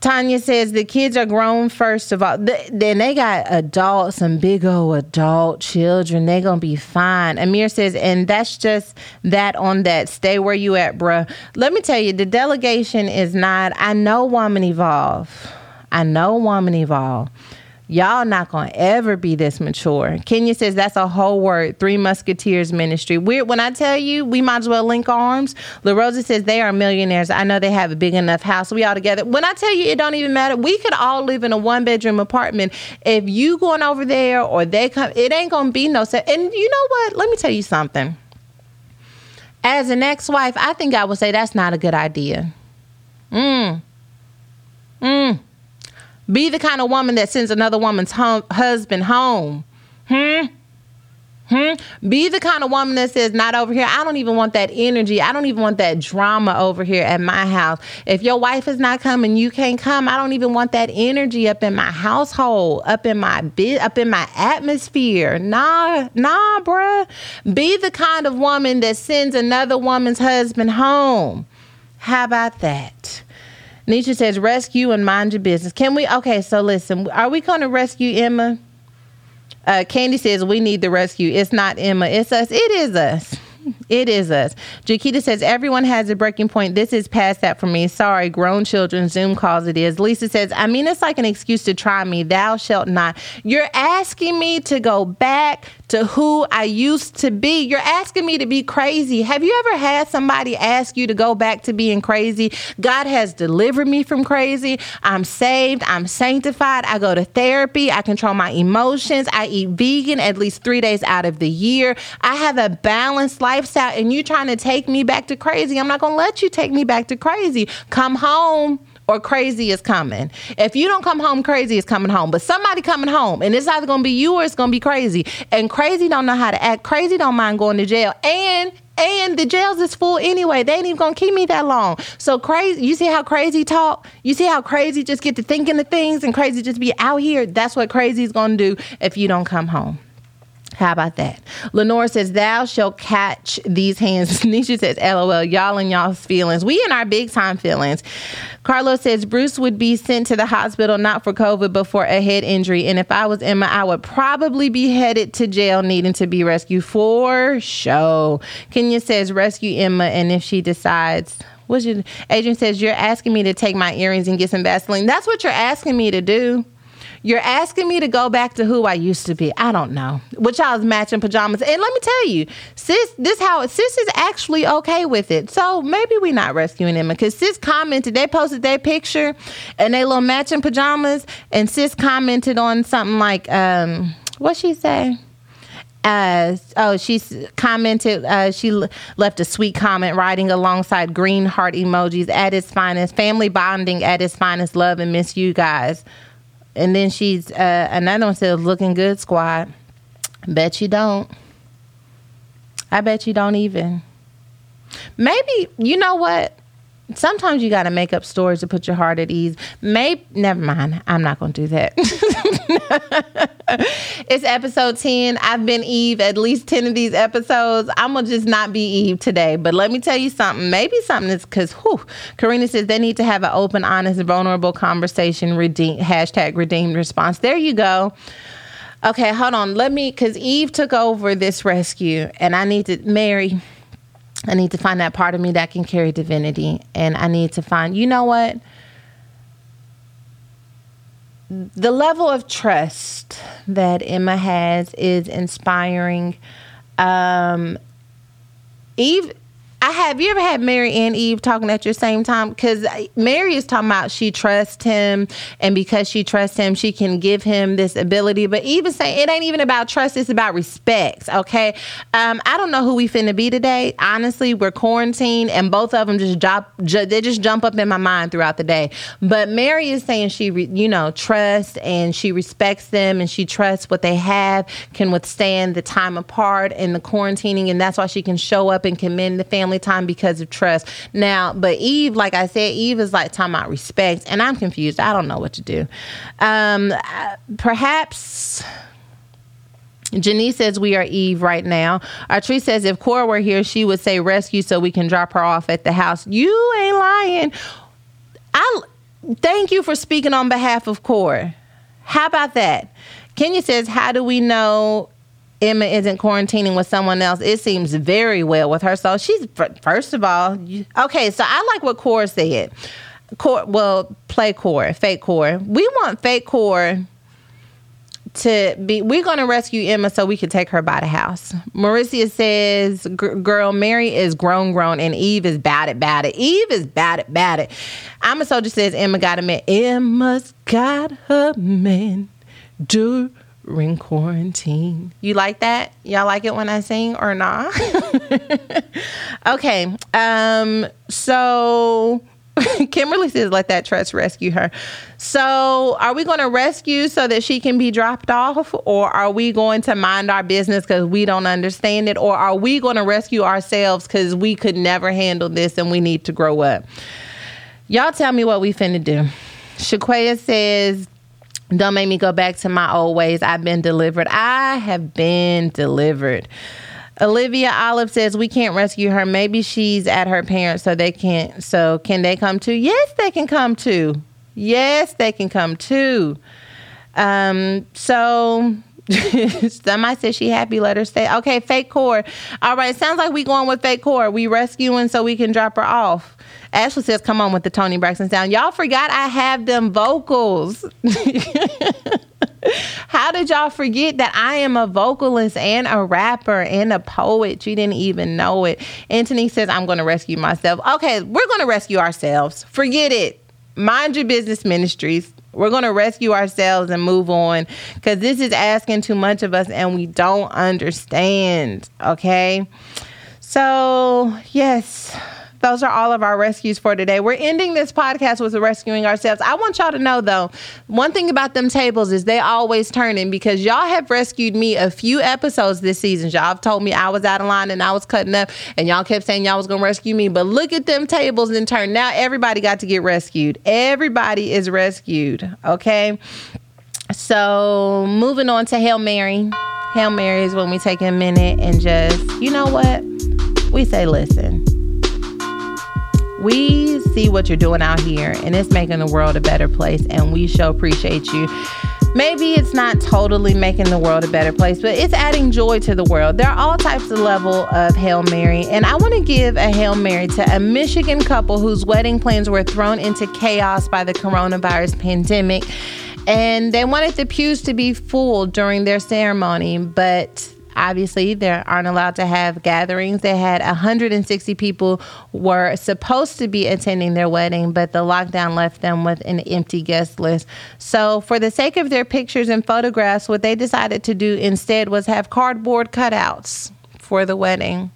Tanya says the kids are grown first of all. Then they got adults, some big old adult children. They gonna be fine. Amir says, and that's just that on that. Stay where you at, bruh. Let me tell you, the delegation is not. I know Woman Evolve. I know Woman Evolve. Y'all not gonna ever be this mature. Kenya says that's a whole word. Three Musketeers ministry. we when I tell you, we might as well link arms. La Rosa says they are millionaires. I know they have a big enough house. We all together. When I tell you, it don't even matter. We could all live in a one bedroom apartment. If you going over there or they come, it ain't gonna be no. Se- and you know what? Let me tell you something. As an ex wife, I think I would say that's not a good idea. Mm. Mm. Be the kind of woman that sends another woman's hum- husband home. Hmm? Hmm? Be the kind of woman that says, not over here. I don't even want that energy. I don't even want that drama over here at my house. If your wife is not coming, you can't come. I don't even want that energy up in my household, up in my bit, up in my atmosphere. Nah, nah, bruh. Be the kind of woman that sends another woman's husband home. How about that? Nisha says, rescue and mind your business. Can we? Okay, so listen, are we going to rescue Emma? Uh, Candy says, we need the rescue. It's not Emma, it's us. It is us. It is us. Jaquita says, everyone has a breaking point. This is past that for me. Sorry, grown children, Zoom calls it is. Lisa says, I mean, it's like an excuse to try me. Thou shalt not. You're asking me to go back to who I used to be. You're asking me to be crazy. Have you ever had somebody ask you to go back to being crazy? God has delivered me from crazy. I'm saved. I'm sanctified. I go to therapy. I control my emotions. I eat vegan at least three days out of the year. I have a balanced lifestyle, and you trying to take me back to crazy. I'm not going to let you take me back to crazy. Come home or crazy is coming. If you don't come home, crazy is coming home. But somebody coming home, and it's either gonna be you or it's gonna be crazy. And crazy don't know how to act. Crazy don't mind going to jail. And and the jails is full anyway. They ain't even gonna keep me that long. So crazy. You see how crazy talk? You see how crazy just get to thinking of things and crazy just be out here. That's what crazy is gonna do if you don't come home. How about that? Lenore says, Thou shalt catch these hands. Nisha says, LOL, y'all and y'all's feelings. We in our big time feelings. Carlos says, Bruce would be sent to the hospital not for COVID, but for a head injury. And if I was Emma, I would probably be headed to jail needing to be rescued for show. Kenya says, Rescue Emma. And if she decides, what's your Adrian says, You're asking me to take my earrings and get some Vaseline. That's what you're asking me to do. You're asking me to go back to who I used to be. I don't know. I was matching pajamas. And let me tell you, sis, this how sis is actually okay with it. So maybe we're not rescuing him because sis commented, they posted their picture and they little matching pajamas, and sis commented on something like, um, what she say? Uh, oh, she commented. Uh, she left a sweet comment, writing alongside green heart emojis at its finest, family bonding at its finest, love and miss you guys. And then she's uh, another one says, "Looking good, squad." Bet you don't. I bet you don't even. Maybe you know what? Sometimes you got to make up stories to put your heart at ease. Maybe, never mind. I'm not going to do that. it's episode 10. I've been Eve at least 10 of these episodes. I'm going to just not be Eve today. But let me tell you something. Maybe something is because, whew, Karina says they need to have an open, honest, vulnerable conversation. Redeem, hashtag redeemed response. There you go. Okay, hold on. Let me, because Eve took over this rescue and I need to, Mary, I need to find that part of me that can carry divinity. And I need to find, you know what? The level of trust that Emma has is inspiring. Um, Eve I have you ever had Mary and Eve talking at your same time? Because Mary is talking about she trusts him, and because she trusts him, she can give him this ability. But even saying it ain't even about trust; it's about respect. Okay, um, I don't know who we finna be today. Honestly, we're quarantined, and both of them just drop. Ju- they just jump up in my mind throughout the day. But Mary is saying she, re- you know, trusts and she respects them, and she trusts what they have can withstand the time apart and the quarantining, and that's why she can show up and commend the family family time because of trust. Now, but Eve, like I said, Eve is like talking about respect, and I'm confused. I don't know what to do. Um, perhaps. Janice says we are Eve right now. Artree says if Cora were here, she would say rescue so we can drop her off at the house. You ain't lying. I thank you for speaking on behalf of Cora. How about that? Kenya says, How do we know Emma isn't quarantining with someone else, it seems very well with her. So she's first of all, okay. So I like what Cora said. Cora, well, play Cora, fake Cora. We want fake Cora to be. We're going to rescue Emma so we can take her by the house. Mauricia says, "Girl, Mary is grown, grown, and Eve is bad at bad it. Eve is bad at bad it." I'm a soldier says Emma got a man. Emma's got her man. Do during quarantine. You like that? Y'all like it when I sing or not? okay. Um, so Kimberly says, let that trust rescue her. So, are we going to rescue so that she can be dropped off, or are we going to mind our business because we don't understand it, or are we going to rescue ourselves because we could never handle this and we need to grow up? Y'all tell me what we finna do. Shaquaya says, don't make me go back to my old ways. I've been delivered. I have been delivered. Olivia Olive says we can't rescue her. Maybe she's at her parents, so they can't. So can they come too? Yes, they can come too. Yes, they can come too. Um, so somebody said she happy. Let her stay. Okay, fake Cora. All right, sounds like we going with fake Cora. We rescuing so we can drop her off. Ashley says, come on with the Toni Braxton sound. Y'all forgot I have them vocals. How did y'all forget that I am a vocalist and a rapper and a poet? You didn't even know it. Anthony says, I'm going to rescue myself. Okay, we're going to rescue ourselves. Forget it. Mind your business ministries. We're going to rescue ourselves and move on because this is asking too much of us and we don't understand. Okay. So, yes, those are all of our rescues for today. We're ending this podcast with rescuing ourselves. I want y'all to know though, one thing about them tables is they always turning because y'all have rescued me a few episodes this season. Y'all have told me I was out of line and I was cutting up, and y'all kept saying y'all was gonna rescue me. But look at them tables and turn. Now everybody got to get rescued. Everybody is rescued. Okay. So moving on to Hail Mary. Hail Mary is when we take a minute and just, you know what? We say, listen we see what you're doing out here and it's making the world a better place and we sure appreciate you maybe it's not totally making the world a better place, but it's adding joy to the world. There are all types of level of Hail Mary, and I want to give a Hail Mary to a Michigan couple whose wedding plans were thrown into chaos by the coronavirus pandemic. And they wanted the pews to be full during their ceremony, but Obviously, they aren't allowed to have gatherings. They had 160 people were supposed to be attending their wedding, but the lockdown left them with an empty guest list. So, for the sake of their pictures and photographs, what they decided to do instead was have cardboard cutouts for the wedding.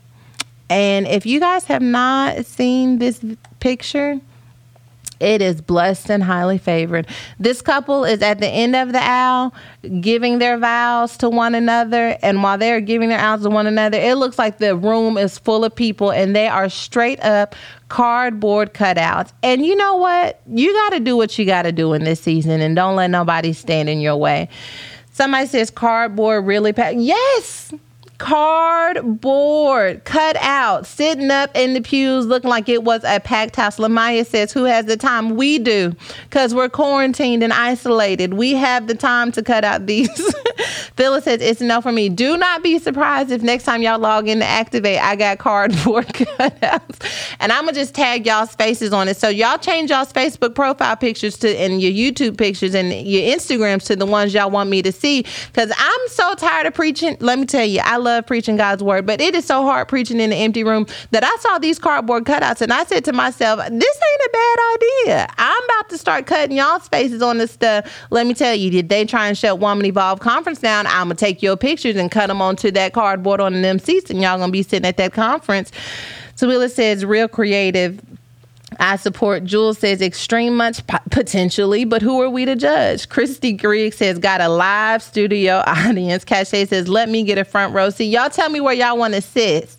And if you guys have not seen this picture, It is blessed and highly favored. This couple is at the end of the aisle giving their vows to one another. And while they're giving their vows to one another, it looks like the room is full of people and they are straight up cardboard cutouts. And you know what? You got to do what you got to do in this season and don't let nobody stand in your way. Somebody says cardboard really packed. Yes cardboard cut out, sitting up in the pews looking like it was a packed house. Lamaya says, Who has the time? We do, because we're quarantined and isolated. We have the time to cut out these. Phyllis says, It's enough for me. Do not be surprised if next time y'all log in to activate, I got cardboard cutouts. And I'm going to just tag y'all's faces on it. So y'all change y'all's Facebook profile pictures to and your YouTube pictures and your Instagrams to the ones y'all want me to see. Because I'm so tired of preaching. Let me tell you, I love love preaching God's word, but it is so hard preaching in an empty room that I saw these cardboard cutouts and I said to myself, this ain't a bad idea. I'm about to start cutting y'all's faces on this stuff. Let me tell you, did they try and shut Woman Evolve conference down? I'm going to take your pictures and cut them onto that cardboard on them seats and y'all going to be sitting at that conference. So Willa says, real creative I support Jules says extreme much potentially, but who are we to judge? Christy Griggs says got a live studio audience. Cache says let me get a front row seat. Y'all tell me where y'all want to sit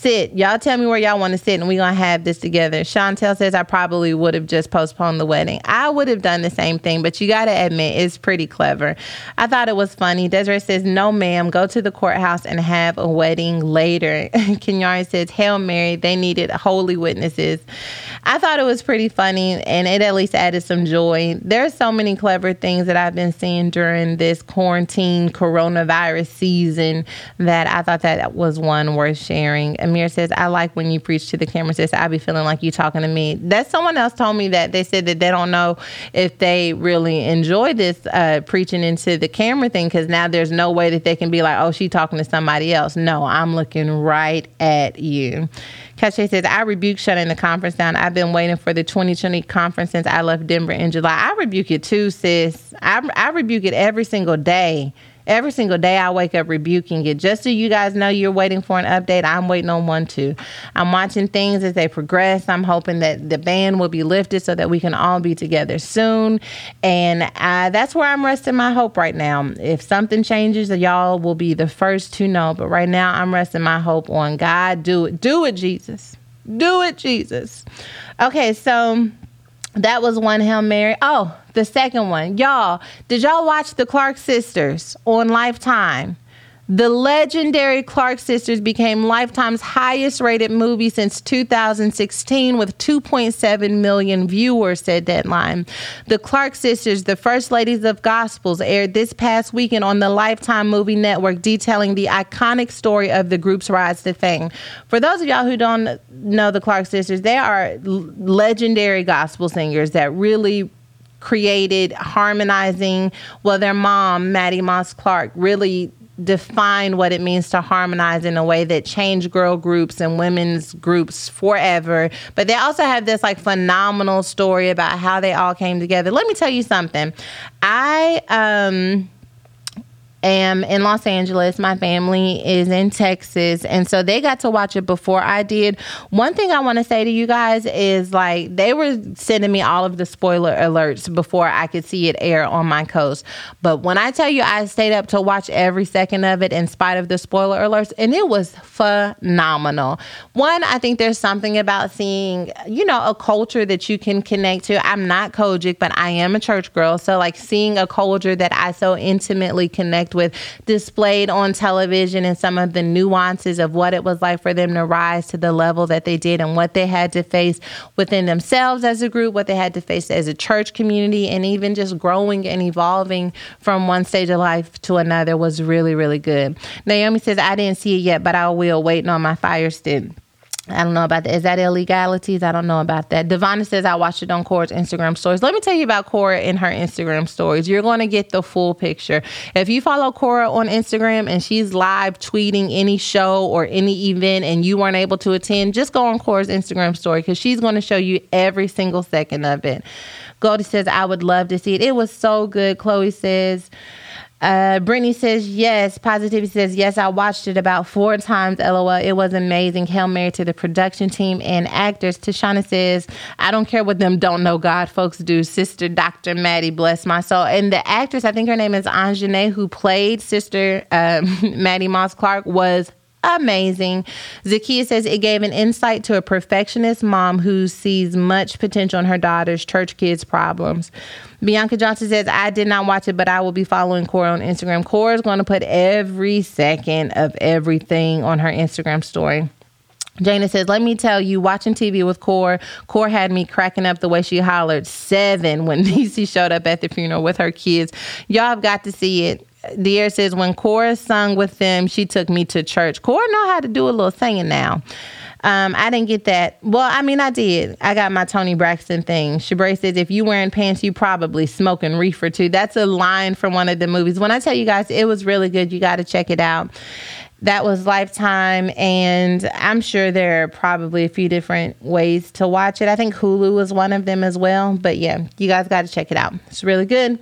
sit. Y'all tell me where y'all want to sit and we're to have this together. Chantel says I probably would have just postponed the wedding. I would have done the same thing, but you got to admit it's pretty clever. I thought it was funny. Desiree says, no, ma'am, go to the courthouse and have a wedding later. Kenyari says, Hail Mary, they needed holy witnesses. I thought it was pretty funny and it at least added some joy. There's so many clever things that I've been seeing during this quarantine coronavirus season that I thought that was one worth sharing. Amir says, I like when you preach to the camera, sis. I be feeling like you talking to me. That someone else told me that they said that they don't know if they really enjoy this uh, preaching into the camera thing because now there's no way that they can be like, oh, she talking to somebody else. No, I'm looking right at you. Cache says, I rebuke shutting the conference down. I've been waiting for the 2020 conference since I left Denver in July. I rebuke it too, sis. I, I rebuke it every single day. Every single day I wake up rebuking it. Just so you guys know you're waiting for an update, I'm waiting on one too. I'm watching things as they progress. I'm hoping that the ban will be lifted so that we can all be together soon. And uh, that's where I'm resting my hope right now. If something changes, y'all will be the first to know. But right now, I'm resting my hope on God. Do it. Do it, Jesus. Do it, Jesus. Okay, so that was one Hail Mary. Oh, the second one. Y'all, did y'all watch the Clark sisters on Lifetime? The legendary Clark sisters became Lifetime's highest rated movie since 2016 with 2.7 million viewers, said Deadline. The Clark sisters, the first ladies of gospels, aired this past weekend on the Lifetime Movie Network, detailing the iconic story of the group's rise to fame. For those of y'all who don't know the Clark sisters, they are legendary gospel singers that really created harmonizing well their mom Mattie moss clark really define what it means to harmonize in a way that changed girl groups and women's groups forever. But they also have this like phenomenal story about how they all came together. Let me tell you something. I um am in Los Angeles. My family is in Texas. And so they got to watch it before I did. One thing I want to say to you guys is like they were sending me all of the spoiler alerts before I could see it air on my coast. But when I tell you I stayed up to watch every second of it in spite of the spoiler alerts, and it was phenomenal. One, I think there's something about seeing, you know, a culture that you can connect to. I'm not COGIC, but I am a church girl. So like seeing a culture that I so intimately connect with displayed on television and some of the nuances of what it was like for them to rise to the level that they did and what they had to face within themselves as a group, what they had to face as a church community, and even just growing and evolving from one stage of life to another was really, really good. Naomi says, I didn't see it yet, but I will, waiting on my fire stick. I don't know about that. Is that illegalities? I don't know about that. Devonna says I watched it on Cora's Instagram stories. Let me tell you about Cora in her Instagram stories. You're going to get the full picture. If you follow Cora on Instagram and she's live tweeting any show or any event and you weren't able to attend, just go on Cora's Instagram story because she's going to show you every single second of it. Goldie says I would love to see it. It was so good. Chloe says Uh, Brittany says yes. Positivity says yes. I watched it about four times. LOL. It was amazing. Hail Mary to the production team and actors. Tashana says I don't care what them don't know God folks do. Sister Dr. Mattie, bless my soul. And the actress, I think her name is Aunjanue, who played Sister um, Mattie Moss Clark, was amazing. Zakia says it gave an insight to a perfectionist mom who sees much potential in her daughter's church kids' problems. Bianca Johnson says, I did not watch it, but I will be following Cora on Instagram. Cora is going to put every second of everything on her Instagram story. Jana says, Let me tell you, watching TV with Cora, Cora had me cracking up the way she hollered seven when Niecy showed up at the funeral with her kids. Y'all have got to see it. Dear says, When Cora sung with them, she took me to church. Cora know how to do a little singing now. Um, I didn't get that. Well, I mean, I did. I got my Toni Braxton thing. Shabray says, if you wearing pants, you probably smoking reefer too. That's a line from one of the movies. When I tell you guys, it was really good. You got to check it out. That was Lifetime, and I'm sure there are probably a few different ways to watch it. I think Hulu was one of them as well. But yeah, you guys got to check it out. It's really good.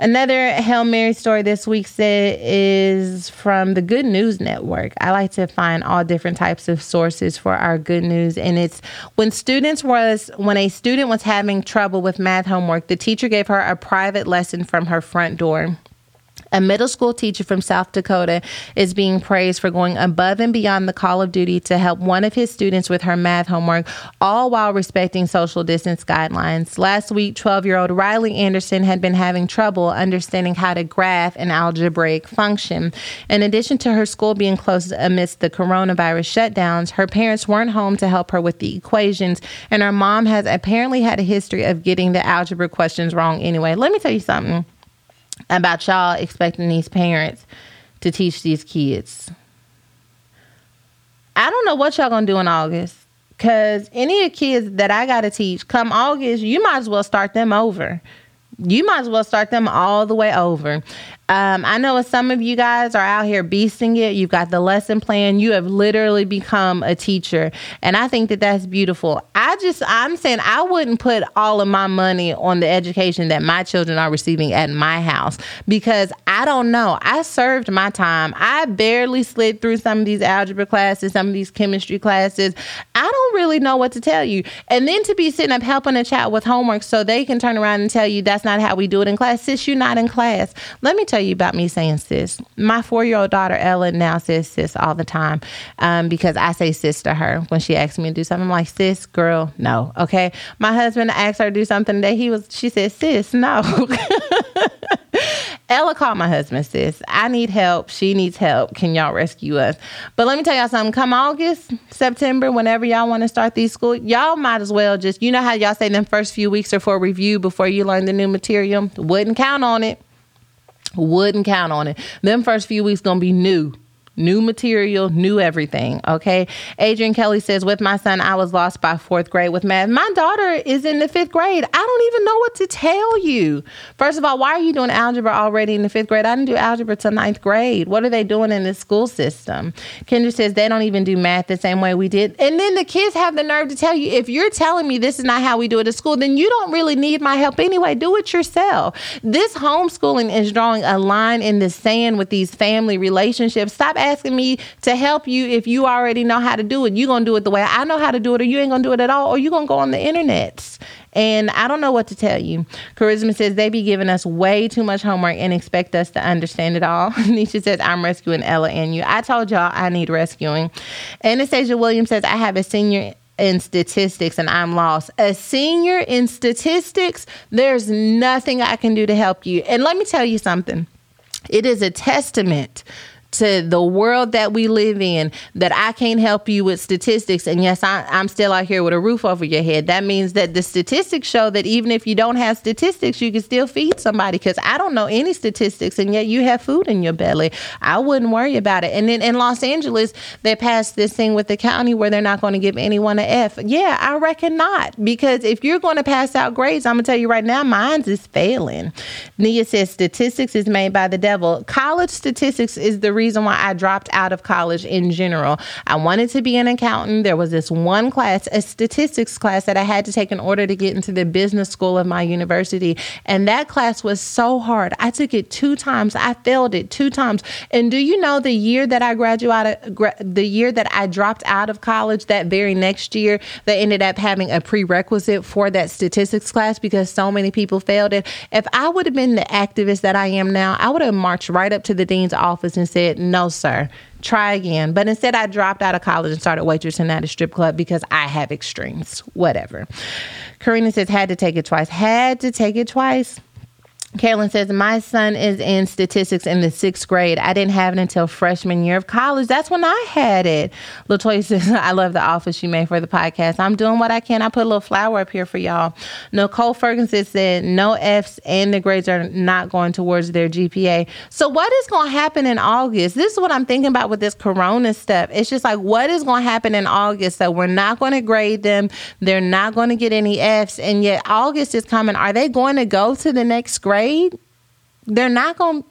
Another Hail Mary story this week said is from the Good News Network. I like to find all different types of sources for our good news, and it's when students was when a student was having trouble with math homework, the teacher gave her a private lesson from her front door. A middle school teacher from South Dakota is being praised for going above and beyond the call of duty to help one of his students with her math homework, all while respecting social distance guidelines. Last week, 12 year old Riley Anderson had been having trouble understanding how to graph an algebraic function. In addition to her school being closed amidst the coronavirus shutdowns, her parents weren't home to help her with the equations, and her mom has apparently had a history of getting the algebra questions wrong anyway. Let me tell you something about y'all expecting these parents to teach these kids. I don't know what y'all gonna do in August. Cause any of the kids that I gotta teach, come August, you might as well start them over. You might as well start them all the way over. Um, I know some of you guys are out here beasting it. You've got the lesson plan. You have literally become a teacher. And I think that that's beautiful. I just, I'm saying I wouldn't put all of my money on the education that my children are receiving at my house because I don't know. I served my time. I barely slid through some of these algebra classes, some of these chemistry classes. I don't really know what to tell you. And then to be sitting up helping a child with homework so they can turn around and tell you that's not how we do it in class. Sis, you're not in class. Let me tell you about me saying sis. My four year old daughter, Ella, now says sis all the time um, because I say sis to her when she asks me to do something. I'm like, sis, girl, no. Okay. My husband asked her to do something that he was, she said, sis, no. Ella called my husband, sis. I need help. She needs help. Can y'all rescue us? But let me tell y'all something. Come August, September, whenever y'all want to start these schools, y'all might as well just, you know how y'all say them first few weeks are for review before you learn the new material? Wouldn't count on it. Wouldn't count on it. Them first few weeks gonna be new new material, new everything. Okay. Adrian Kelly says, with my son, I was lost by fourth grade with math. My daughter is in the fifth grade. I don't even know what to tell you. First of all, why are you doing algebra already in the fifth grade? I didn't do algebra till ninth grade. What are they doing in the school system? Kendra says they don't even do math the same way we did. And then the kids have the nerve to tell you, if you're telling me this is not how we do it at school, then you don't really need my help anyway. Do it yourself. This homeschooling is drawing a line in the sand with these family relationships. Stop asking me to help you if you already know how to do it. You're going to do it the way I know how to do it, or you ain't going to do it at all, or you're going to go on the internet. And I don't know what to tell you. Charisma says they be giving us way too much homework and expect us to understand it all. Nisha says, I'm rescuing Ella and you. I told y'all I need rescuing. Anastasia Williams says, I have a senior in statistics and I'm lost. A senior in statistics, there's nothing I can do to help you. And let me tell you something. It is a testament to the world that we live in that I can't help you with statistics. And yes, I, am still out here with a roof over your head. That means that the statistics show that even if you don't have statistics, you can still feed somebody. Because I don't know any statistics, and yet you have food in your belly. I wouldn't worry about it. And then in Los Angeles, they passed this thing with the county where they're not going to give anyone an F. Yeah, I reckon not. Because if you're going to pass out grades, I'm going to tell you right now, mine's is failing. Nia says statistics is made by the devil. College statistics is the reason why I dropped out of college in general. I wanted to be an accountant. There was this one class, a statistics class that I had to take in order to get into the business school of my university. And that class was so hard. I took it two times. I failed it two times. And do you know the year that I graduated, the year that I dropped out of college, that very next year, they ended up having a prerequisite for that statistics class because so many people failed it. If I would have been the activist that I am now, I would have marched right up to the dean's office and said, No, sir, try again. But instead, I dropped out of college and started waitressing at a strip club because I have extremes. Whatever. Karina says, Had to take it twice. Had to take it twice. Carolyn says, My son is in statistics in the sixth grade. I didn't have it until freshman year of college. That's when I had it. Latoya says, I love the office you made for the podcast. I'm doing what I can. I put a little flower up here for y'all. Nicole Ferguson said, No F's and the grades are not going towards their GPA. So, what is going to happen in August? This is what I'm thinking about with this corona stuff. It's just like, what is going to happen in August? So, we're not going to grade them. They're not going to get any F's. And yet, August is coming. Are they going to go to the next grade? Grade, they're not going to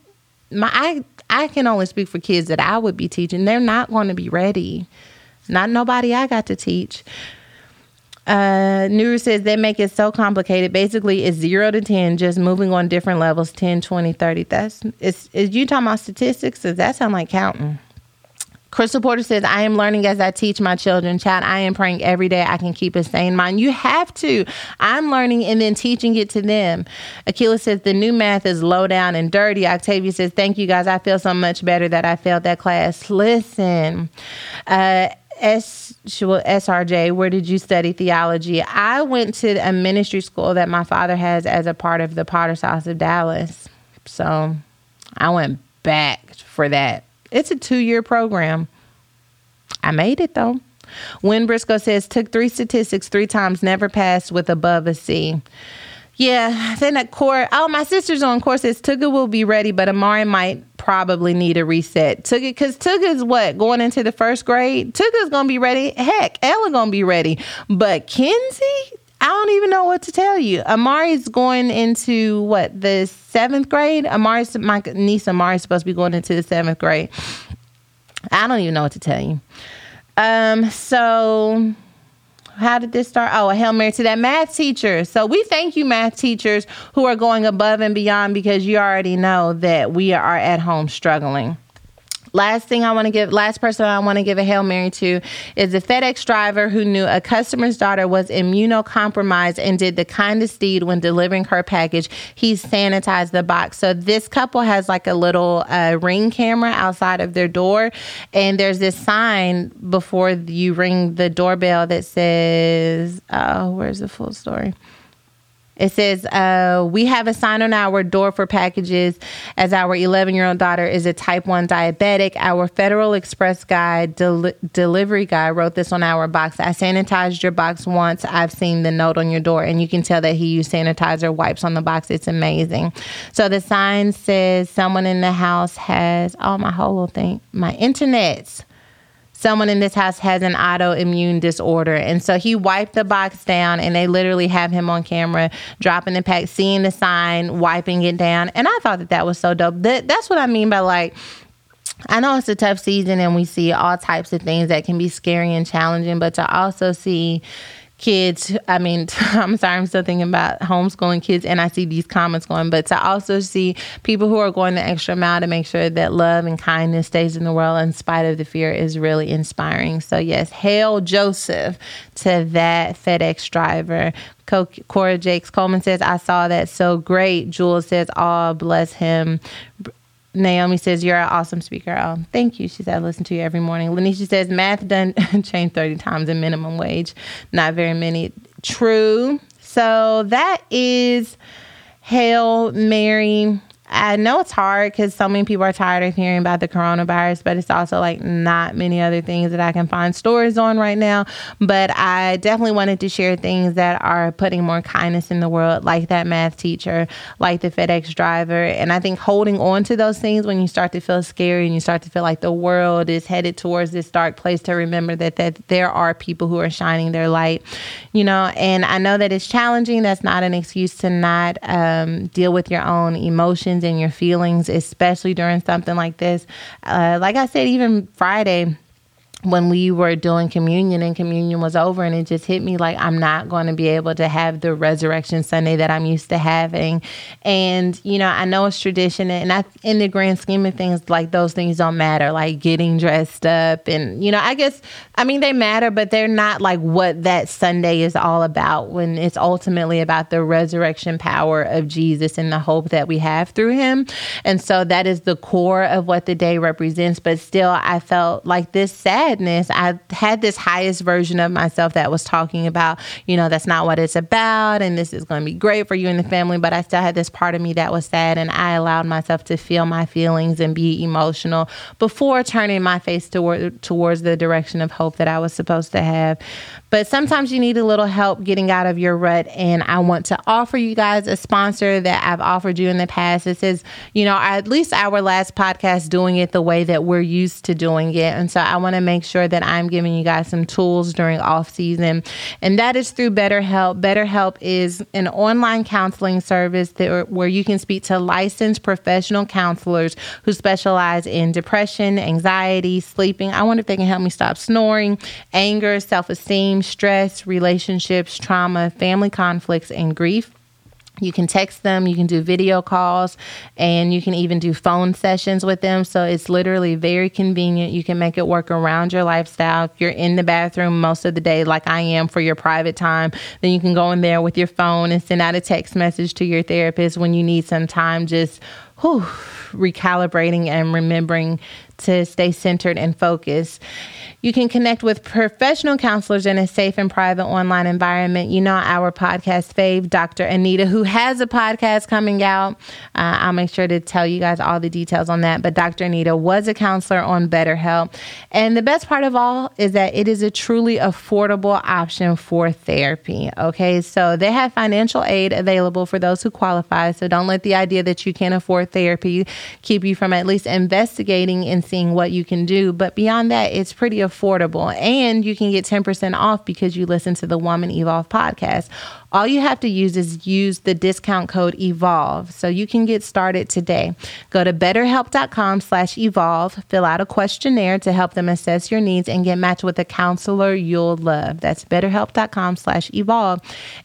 my I I can only speak for kids that I would be teaching. They're not going to be ready. Not nobody I got to teach. Uh, Nuru says they make it so complicated. Basically, it's zero to 10, just moving on different levels 10, 20, 30. That's, is, is you talking about statistics? Does that sound like counting? Crystal Porter says, I am learning as I teach my children. Child, I am praying every day I can keep a sane mind. You have to. I'm learning and then teaching it to them. Akila says, the new math is low down and dirty. Octavia says, thank you guys. I feel so much better that I failed that class. Listen, uh, SRJ, where did you study theology? I went to a ministry school that my father has as a part of the Potter's House of Dallas. So I went back for that. It's a two year program. I made it though. Win Briscoe says, took three statistics three times, never passed with above a C. Yeah, then at core, oh, my sister's on course says Tuga will be ready, but Amari might probably need a reset. Tuga, because Tuga's what, going into the first grade? Tuga's going to be ready. Heck, Ella going to be ready. But Kenzie, I don't even know what to tell you. Amari's going into what the seventh grade. Amari's my niece Amari's supposed to be going into the seventh grade. I don't even know what to tell you. Um, so how did this start? Oh, a Hail Mary to that math teacher. So we thank you, math teachers, who are going above and beyond because you already know that we are at home struggling. Last thing I want to give, last person I want to give a Hail Mary to is a FedEx driver who knew a customer's daughter was immunocompromised and did the kindest deed when delivering her package. He sanitized the box. So this couple has like a little uh, ring camera outside of their door, and there's this sign before you ring the doorbell that says, "Oh, where's the full story?" It says, uh, We have a sign on our door for packages as our 11 year old daughter is a type 1 diabetic. Our Federal Express guy, del- delivery guy, wrote this on our box. I sanitized your box once. I've seen the note on your door, and you can tell that he used sanitizer wipes on the box. It's amazing. So the sign says, Someone in the house has, oh, my whole thing, my internet's someone in this house has an autoimmune disorder. And so he wiped the box down and they literally have him on camera dropping the pack, seeing the sign, wiping it down. And I thought that that was so dope. That, that's what I mean by like, I know it's a tough season and we see all types of things that can be scary and challenging, but to also see kids. I mean, I'm sorry, I'm still thinking about homeschooling kids, and I see these comments going, but to also see people who are going the extra mile to make sure that love and kindness stays in the world in spite of the fear is really inspiring. So, yes, hail Joseph to that FedEx driver. Cora Jakes Coleman says, I saw that so great. Jules says, Oh, bless him. Naomi says, You're an awesome speaker. Oh, thank you. She said, I listen to you every morning. Lanisha says, Math done changed 30 times in minimum wage. Not very many. True. So that is Hail Mary I know it's hard because so many people are tired of hearing about the coronavirus, but it's also like not many other things that I can find stories on right now. But I definitely wanted to share things that are putting more kindness in the world, like that math teacher, like the FedEx driver. And I think holding on to those things when you start to feel scary and you start to feel like the world is headed towards this dark place, to remember that, that there are people who are shining their light, you know. And I know that it's challenging. That's not an excuse to not um, deal with your own emotions in your feelings, especially during something like this. Uh, like I said, even Friday, when we were doing communion and communion was over and it just hit me like I'm not going to be able to have the resurrection Sunday that I'm used to having. And you know, I know it's tradition and I in the grand scheme of things like those things don't matter like getting dressed up and you know, I guess I mean they matter but they're not like what that Sunday is all about when it's ultimately about the resurrection power of Jesus and the hope that we have through him. And so that is the core of what the day represents, but still I felt like this sad sadness, I had this highest version of myself that was talking about, you know, that's not what it's about and this is going to be great for you and the family. But I still had this part of me that was sad and I allowed myself to feel my feelings and be emotional before turning my face toward, towards the direction of hope that I was supposed to have. But sometimes you need a little help getting out of your rut. And I want to offer you guys a sponsor that I've offered you in the past. This is, you know, at least our last podcast doing it the way that we're used to doing it. And so I want to make sure that I'm giving you guys some tools during off season. And that is through BetterHelp. BetterHelp is an online counseling service that, where you can speak to licensed professional counselors who specialize in depression, anxiety, sleeping. I wonder if they can help me stop snoring, anger, self esteem stress, relationships, trauma, family conflicts, and grief. You can text them, you can do video calls, and you can even do phone sessions with them. So it's literally very convenient. You can make it work around your lifestyle. If you're in the bathroom most of the day, like I am for your private time, then you can go in there with your phone and send out a text message to your therapist when you need some time just whew, recalibrating and remembering to stay centered and focused. You can connect with professional counselors in a safe and private online environment. You know, our podcast fave, Dr. Anita, who has a podcast coming out. Uh, I'll make sure to tell you guys all the details on that. But Dr. Anita was a counselor on BetterHelp. And the best part of all is that it is a truly affordable option for therapy. Okay, so they have financial aid available for those who qualify. So don't let the idea that you can't afford therapy keep you from at least investigating and seeing what you can do. But beyond that, it's pretty affordable affordable. And you can get 10% off because you listen to the Woman Evolve podcast. All you have to use is use the discount code EVOLVE. So you can get started today. Go to betterhelp.com slash evolve, fill out a questionnaire to help them assess your needs and get matched with a counselor you'll love. That's betterhelp.com slash evolve.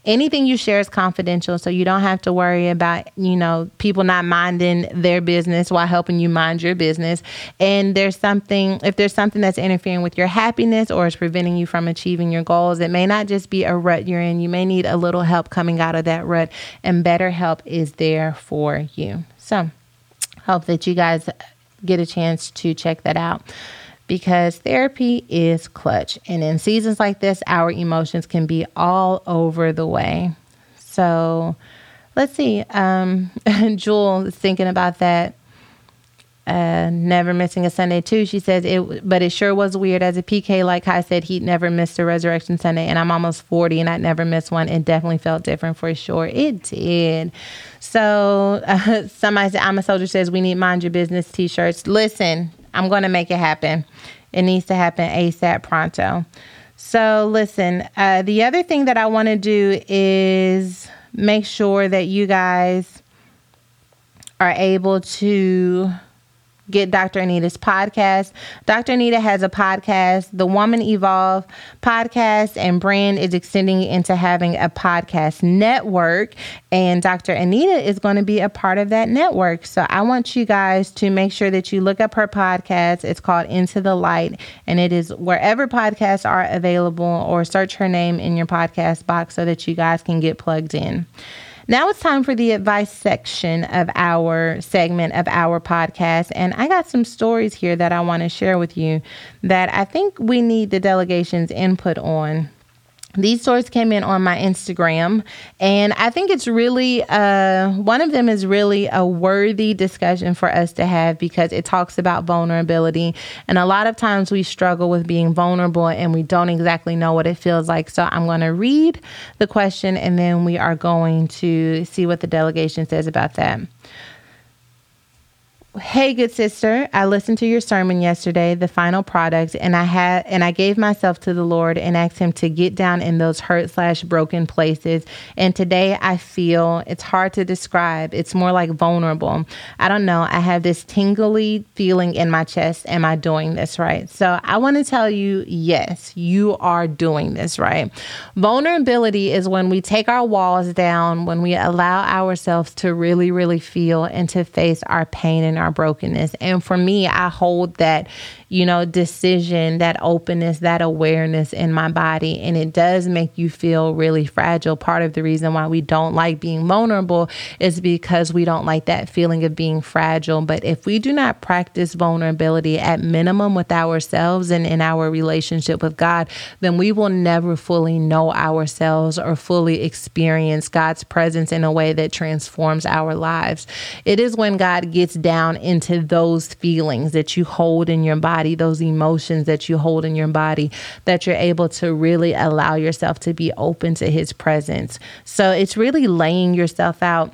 Anything you share is confidential, so you don't have to worry about, you know, people not minding their business while helping you mind your business. And there's something, if there's something that's interfering with your happiness or is preventing you from achieving your goals, it may not just be a rut you're in. You may need a little little help coming out of that rut, and BetterHelp is there for you. So, hope that you guys get a chance to check that out because therapy is clutch. And in seasons like this, our emotions can be all over the way. So, let's see. Um, Jewel is thinking about that never missing a Sunday too. She says it, but it sure was weird as a PK. Like I said, he'd never missed a Resurrection Sunday, and I'm almost 40 and I'd never missed one. It definitely felt different for sure. It did. So uh, somebody said, "I'm a soldier." Says we need mind your business T-shirts. Listen, I'm going to make it happen. It needs to happen ASAP pronto. So listen, uh, the other thing that I want to do is make sure that you guys are able to get Dr. Anita's podcast. Dr. Anita has a podcast, the Woman Evolve podcast and brand is extending into having a podcast network. And Dr. Anita is going to be a part of that network. So I want you guys to make sure that you look up her podcast. It's called Into the Light, and it is wherever podcasts are available, or search her name in your podcast box so that you guys can get plugged in. Now it's time for the advice section of our segment of our podcast. And I got some stories here that I want to share with you that I think we need the delegation's input on these stories came in on my Instagram, and I think it's really uh, one of them is really a worthy discussion for us to have because it talks about vulnerability. And a lot of times we struggle with being vulnerable and we don't exactly know what it feels like. So I'm going to read the question and then we are going to see what the delegation says about that. Hey, good sister, I listened to your sermon yesterday, the final product, and I had and I gave myself to the Lord and asked Him to get down in those hurt slash broken places. And today I feel it's hard to describe. It's more like vulnerable. I don't know. I have this tingly feeling in my chest. Am I doing this right? So I want to tell you, yes, you are doing this right. Vulnerability is when we take our walls down, when we allow ourselves to really, really feel and to face our pain and our brokenness. And for me, I hold that, you know, decision, that openness, that awareness in my body. And it does make you feel really fragile. Part of the reason why we don't like being vulnerable is because we don't like that feeling of being fragile. But if we do not practice vulnerability at minimum with ourselves and in our relationship with God, then we will never fully know ourselves or fully experience God's presence in a way that transforms our lives. It is when God gets down into those feelings that you hold in your body, those emotions that you hold in your body, that you're able to really allow yourself to be open to His presence. So it's really laying yourself out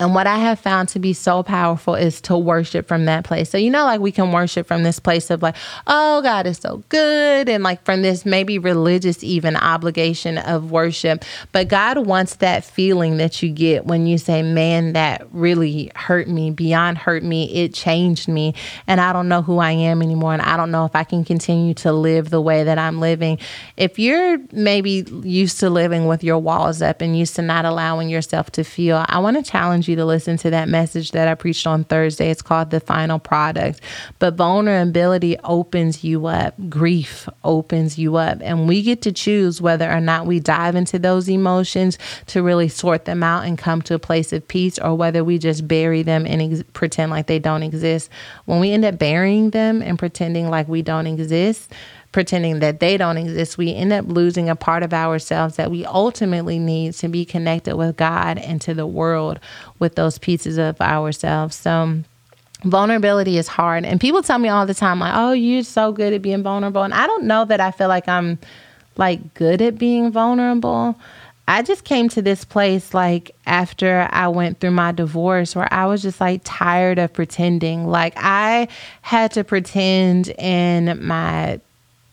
and what I have found to be so powerful is to worship from that place. So, you know, like we can worship from this place of like, oh, God is so good. And like from this maybe religious, even obligation of worship. But God wants that feeling that you get when you say, man, that really hurt me, beyond hurt me. It changed me. And I don't know who I am anymore. And I don't know if I can continue to live the way that I'm living. If you're maybe used to living with your walls up and used to not allowing yourself to feel, I want to challenge you you to listen to that message that I preached on Thursday. It's called The Final Product. But vulnerability opens you up, grief opens you up. And we get to choose whether or not we dive into those emotions to really sort them out and come to a place of peace or whether we just bury them and ex- pretend like they don't exist. When we end up burying them and pretending like we don't exist, pretending that they don't exist, we end up losing a part of ourselves that we ultimately need to be connected with God and to the world with those pieces of ourselves. So, vulnerability is hard. And people tell me all the time, like, oh, you're so good at being vulnerable. And I don't know that I feel like I'm like good at being vulnerable. I just came to this place like after I went through my divorce where I was just like tired of pretending. Like I had to pretend in my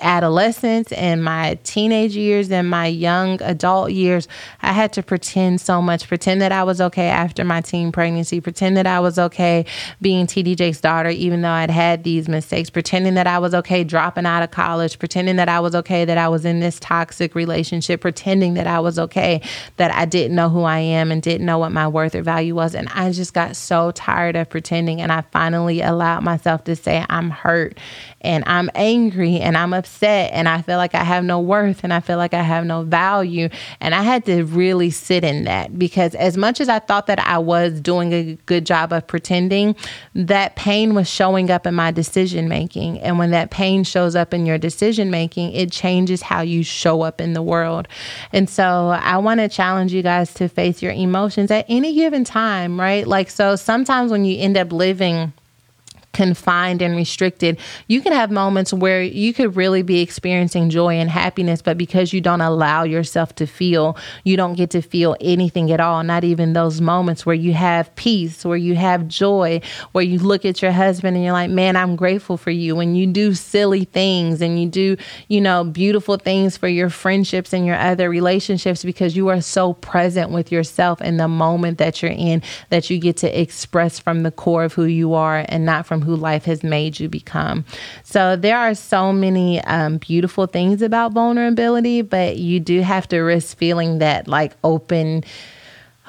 adolescence and my teenage years and my young adult years, I had to pretend so much, pretend that I was okay after my teen pregnancy, pretend that I was okay being TD Jakes' daughter, even though I'd had these mistakes, pretending that I was okay dropping out of college, pretending that I was okay that I was in this toxic relationship, pretending that I was okay that I didn't know who I am and didn't know what my worth or value was. And I just got so tired of pretending. And I finally allowed myself to say, I'm hurt and I'm angry and I'm upset and I feel like I have no worth and I feel like I have no value. And I had to really sit in that because as much as I thought that I was doing a good job of pretending, that pain was showing up in my decision making. And when that pain shows up in your decision making, it changes how you show up in the world. And so I want to challenge you guys to face your emotions at any given time, right? Like, so sometimes when you end up living, confined and restricted, you can have moments where you could really be experiencing joy and happiness, but because you don't allow yourself to feel, you don't get to feel anything at all, not even those moments where you have peace, where you have joy, where you look at your husband and you're like, man, I'm grateful for you. When you do silly things and you do, you know, beautiful things for your friendships and your other relationships because you are so present with yourself in the moment that you're in that you get to express from the core of who you are and not from who life has made you become. So there are so many um, beautiful things about vulnerability, but you do have to risk feeling that like open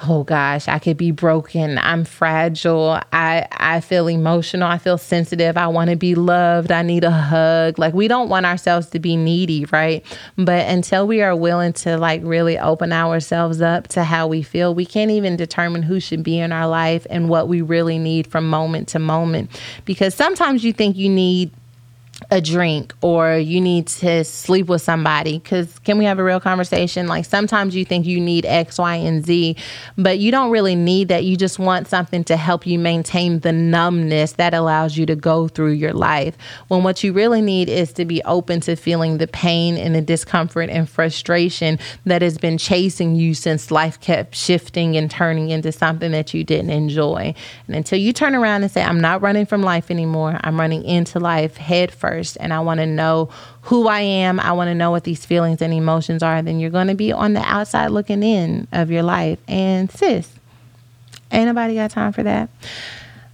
oh gosh, I could be broken. I'm fragile. I I feel emotional. I feel sensitive. I want to be loved. I need a hug. Like we don't want ourselves to be needy, right? But until we are willing to like really open ourselves up to how we feel, we can't even determine who should be in our life and what we really need from moment to moment. Because sometimes you think you need a drink or you need to sleep with somebody because can we have a real conversation? Like sometimes you think you need x y and z but you don't really need that. You just want something to help you maintain the numbness that allows you to go through your life. When what you really need is to be open to feeling the pain and the discomfort and frustration that has been chasing you since life kept shifting and turning into something that you didn't enjoy. And until you turn around and say i'm not running from life anymore. I'm running into life head first first and I want to know who I am, I want to know what these feelings and emotions are, then you're going to be on the outside looking in of your life. And sis, ain't nobody got time for that.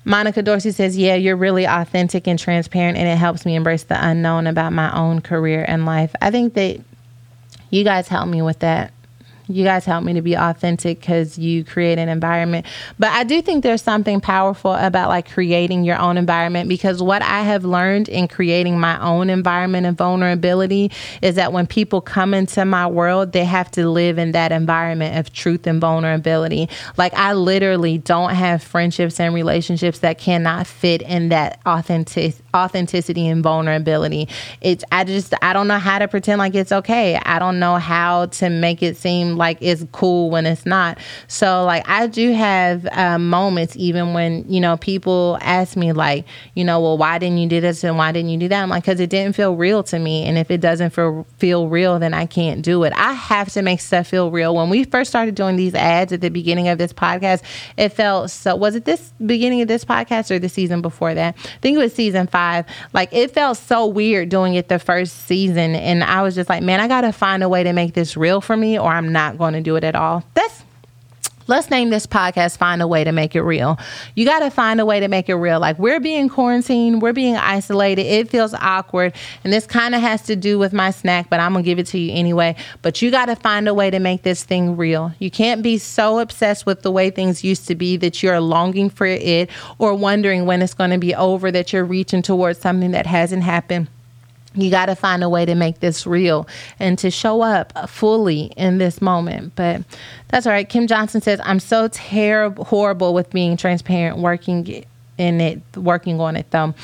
Monica Dorsey says, Yeah, you're really authentic and transparent, and it helps me embrace the unknown about my own career and life. I think that you guys help me with that you guys help me to be authentic because you create an environment. But I do think there's something powerful about like creating your own environment because what I have learned in creating my own environment and vulnerability is that when people come into my world, they have to live in that environment of truth and vulnerability. Like I literally don't have friendships and relationships that cannot fit in that authentic authenticity and vulnerability. It's I just I don't know how to pretend like it's okay. I don't know how to make it seem like it's cool when it's not. So like I do have uh, moments even when you know people ask me like you know well why didn't you do this and why didn't you do that? I'm like because it didn't feel real to me, and if it doesn't feel feel real, then I can't do it. I have to make stuff feel real. When we first started doing these ads at the beginning of this podcast, it felt so. Was it this beginning of this podcast or the season before that? I think it was season five. Like it felt so weird doing it the first season. And I was just like, man, I got to find a way to make this real for me or I'm not going to do it at all. That's let's name this podcast find a way to make it real. You got to find a way to make it real. Like we're being quarantined we're being isolated it feels awkward and this kind of has to do with my snack but i'm gonna give it to you anyway. But you got to find a way to make this thing real. You can't be so obsessed with the way things used to be that you're longing for it or wondering when it's going to be over that you're reaching towards something that hasn't happened you got to find a way to make this real and to show up fully in this moment. But that's all right. Kim Johnson says, I'm so terrible, horrible with being transparent, working in it, working on it though.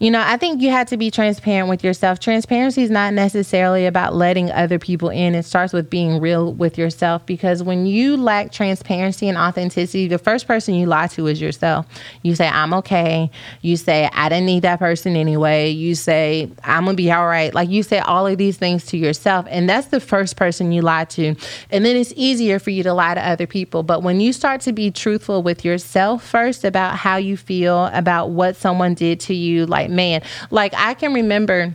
You know, I think you have to be transparent with yourself. Transparency is not necessarily about letting other people in. It starts with being real with yourself because when you lack transparency and authenticity, the first person you lie to is yourself. You say, I'm okay. You say, I didn't need that person anyway. You say, I'm going to be all right. Like you say all of these things to yourself. And that's the first person you lie to. And then it's easier for you to lie to other people. But when you start to be truthful with yourself first about how you feel, about what someone did to you, like, man. Like I can remember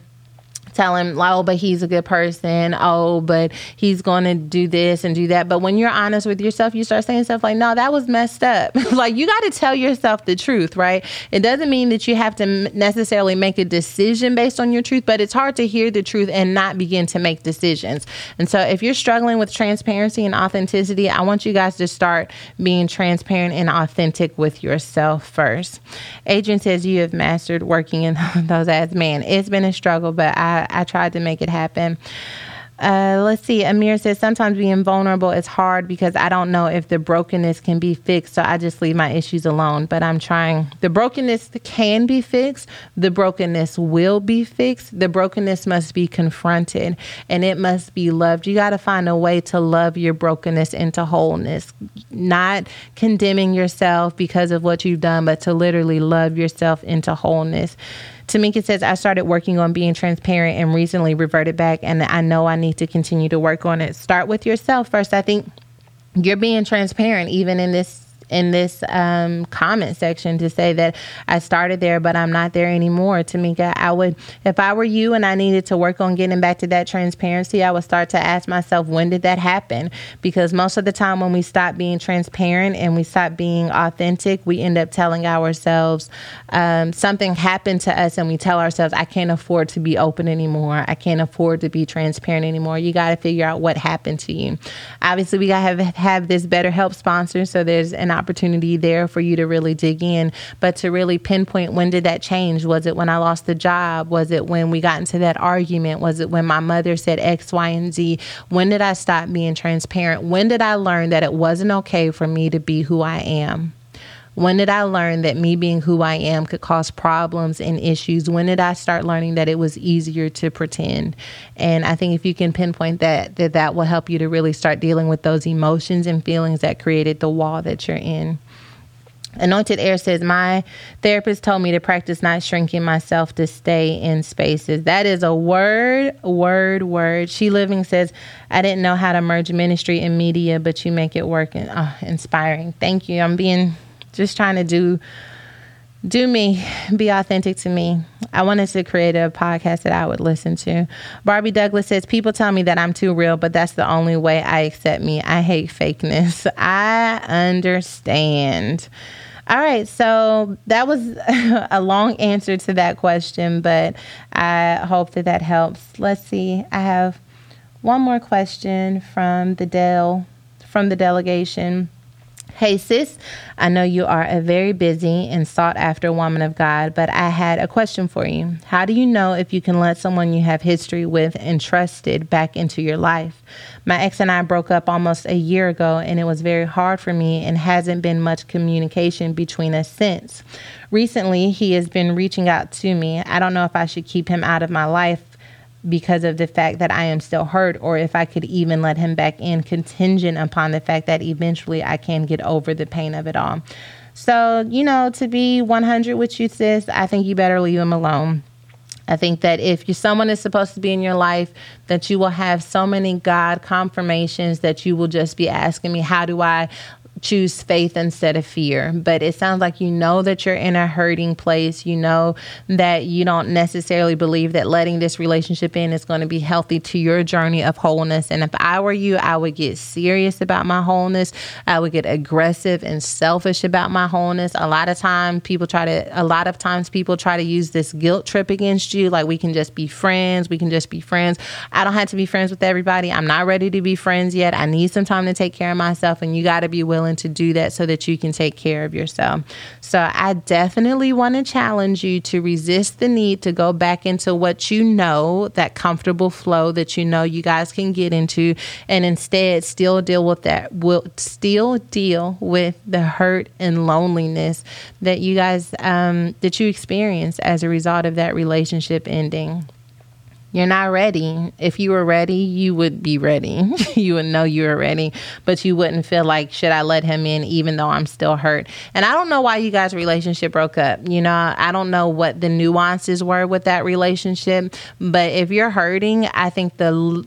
tell him, oh, but he's a good person. Oh, but he's going to do this and do that. But when you're honest with yourself, you start saying stuff like, no, that was messed up. like you got to tell yourself the truth, right? It doesn't mean that you have to necessarily make a decision based on your truth, but it's hard to hear the truth and not begin to make decisions. And so if you're struggling with transparency and authenticity, I want you guys to start being transparent and authentic with yourself first. Adrian says you have mastered working in those ads. Man, it's been a struggle, but I, I tried to make it happen. Uh, let's see. Amir says sometimes being vulnerable is hard because I don't know if the brokenness can be fixed, so I just leave my issues alone. But I'm trying. The brokenness can be fixed. The brokenness will be fixed. The brokenness must be confronted and it must be loved. You got to find a way to love your brokenness into wholeness, not condemning yourself because of what you've done, but to literally love yourself into wholeness. Tamika says, I started working on being transparent and recently reverted back, and I know I need to continue to work on it. Start with yourself first. I think you're being transparent even in this in this um, comment section to say that I started there, but I'm not there anymore. Tamika, I would, if I were you and I needed to work on getting back to that transparency, I would start to ask myself, when did that happen? Because most of the time, when we stop being transparent and we stop being authentic, we end up telling ourselves um, something happened to us, and we tell ourselves, I can't afford to be open anymore. I can't afford to be transparent anymore. You got to figure out what happened to you. Obviously, we got to have, have this BetterHelp sponsor, so there's an opportunity there for you to really dig in, but to really pinpoint when did that change? Was it when I lost the job? Was it when we got into that argument? Was it when my mother said X, Y, and Z? When did I stop being transparent? When did I learn that it wasn't okay for me to be who I am? When did I learn that me being who I am could cause problems and issues? When did I start learning that it was easier to pretend? And I think if you can pinpoint that, that that will help you to really start dealing with those emotions and feelings that created the wall that you're in. Anointed Air says, My therapist told me to practice not shrinking myself to stay in spaces. That is a word, word, word. She Living says, I didn't know how to merge ministry and media, but you make it work. And, oh, inspiring. Thank you. I'm being just trying to do do me, be authentic to me. I wanted to create a podcast that I would listen to. Barbie Douglas says, People tell me that I'm too real, but that's the only way I accept me. I hate fakeness. I understand. All right, so that was a long answer to that question, but I hope that that helps. Let's see. I have one more question from the Dell from the delegation. Hey, sis, I know you are a very busy and sought after woman of God, but I had a question for you. How do you know if you can let someone you have history with and trusted back into your life? My ex and I broke up almost a year ago, and it was very hard for me and hasn't been much communication between us since. Recently, he has been reaching out to me. I don't know if I should keep him out of my life because of the fact that I am still hurt, or if I could even let him back in contingent upon the fact that eventually I can get over the pain of it all. So, you know, to be 100 with you, sis, I think you better leave him alone. I think that if you someone is supposed to be in your life, that you will have so many God confirmations that you will just be asking me, how do I choose faith instead of fear. But it sounds like you know that you're in a hurting place. You know that you don't necessarily believe that letting this relationship in is going to be healthy to your journey of wholeness. And if I were you, I would get serious about my wholeness. I would get aggressive and selfish about my wholeness. A lot of time people try to a lot of times people try to use this guilt trip against you like we can just be friends, we can just be friends. I don't have to be friends with everybody. I'm not ready to be friends yet. I need some time to take care of myself and you got to be willing willing to do that so that you can take care of yourself. So I definitely want to challenge you to resist the need to go back into what you know, that comfortable flow that you know you guys can get into, and instead still deal with that, will still deal with the hurt and loneliness that you guys um, that you experience as a result of that relationship ending. You're not ready. If you were ready, you would be ready. you would know you were ready, but you wouldn't feel like, should I let him in even though I'm still hurt? And I don't know why you guys' relationship broke up. You know, I don't know what the nuances were with that relationship, but if you're hurting, I think the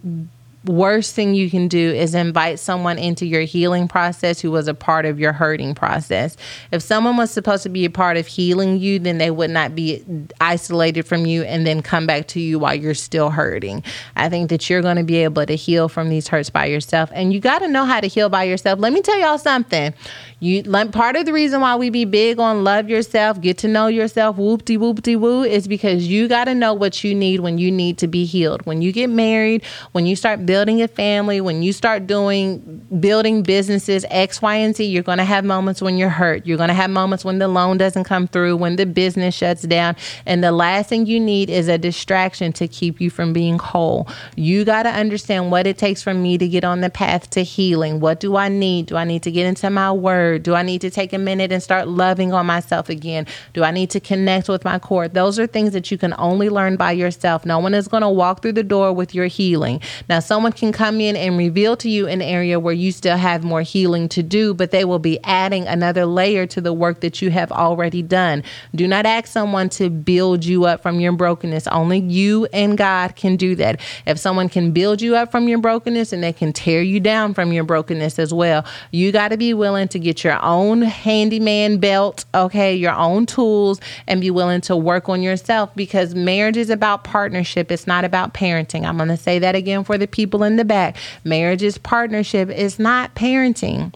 worst thing you can do is invite someone into your healing process who was a part of your hurting process. If someone was supposed to be a part of healing you, then they would not be isolated from you and then come back to you while you're still hurting. I think that you're going to be able to heal from these hurts by yourself. And you got to know how to heal by yourself. Let me tell y'all something. You part of the reason why we be big on love yourself, get to know yourself, whoopty whoopty woo, is because you got to know what you need when you need to be healed. When you get married, when you start a family, when you start doing building businesses X, Y, and Z, you're going to have moments when you're hurt. You're going to have moments when the loan doesn't come through, when the business shuts down, and the last thing you need is a distraction to keep you from being whole. You got to understand what it takes for me to get on the path to healing. What do I need? Do I need to get into my word? word? Do I need to take a minute and start loving on myself again? Do I need to connect with my core? Those are things that you can only learn by yourself. No one is going to walk through the door with your healing. Now, someone can come in and reveal to you an area where you still have more healing to do, but they will be adding another layer to the work that you have already done. Do not ask someone to build you up from your brokenness. Only you and God can do that. If someone can build you up from your brokenness and they can tear you down from your brokenness as well, you got to be willing to get your own handyman belt, okay, your own tools, and be willing to work on yourself because marriage is about partnership. It's not about parenting. I'm going to say that again for the people in the back. Marriage is partnership, it's not parenting.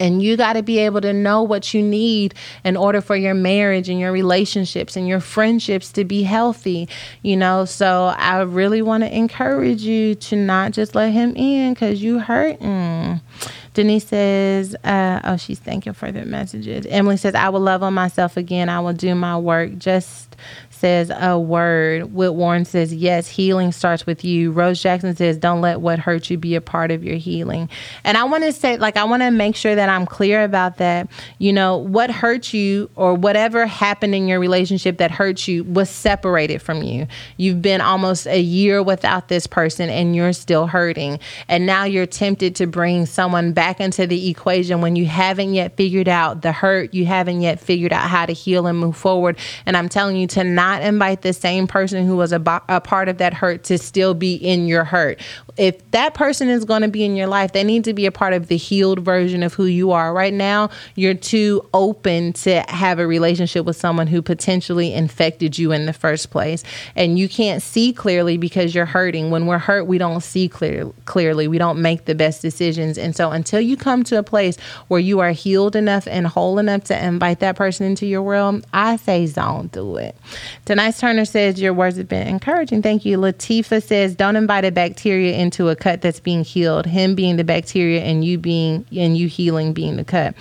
And you got to be able to know what you need in order for your marriage and your relationships and your friendships to be healthy, you know. So I really want to encourage you to not just let him in because you hurting. Denise says, uh, oh, she's thanking for the messages. Emily says, I will love on myself again. I will do my work. Just says a word. Whit Warren says yes, healing starts with you. Rose Jackson says don't let what hurt you be a part of your healing. And I want to say, like, I want to make sure that I'm clear about that. You know, what hurt you or whatever happened in your relationship that hurt you was separated from you. You've been almost a year without this person and you're still hurting. And now you're tempted to bring someone back into the equation when you haven't yet figured out the hurt, you haven't yet figured out how to heal and move forward. And I'm telling you to not invite the same person who was a, a part of that hurt to still be in your hurt. If that person is going to be in your life, they need to be a part of the healed version of who you are. Right now, you're too open to have a relationship with someone who potentially infected you in the first place. And you can't see clearly because you're hurting. When we're hurt, we don't see clear, clearly. We don't make the best decisions. And so until you come to a place where you are healed enough and whole enough to invite that person into your world, I say don't do it. Tonight's Turner says your words have been encouraging. Thank you. Latifa says don't invite a bacteria into a cut that's being healed. Him being the bacteria and you being and you healing being the cut.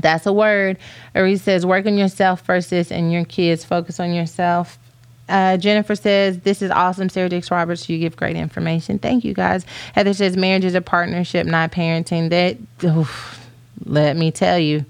That's a word. Ari says, work on yourself first, and your kids. Focus on yourself. Uh, Jennifer says, This is awesome. Sarah Dix Roberts, you give great information. Thank you, guys. Heather says, Marriage is a partnership, not parenting. That, oof, let me tell you.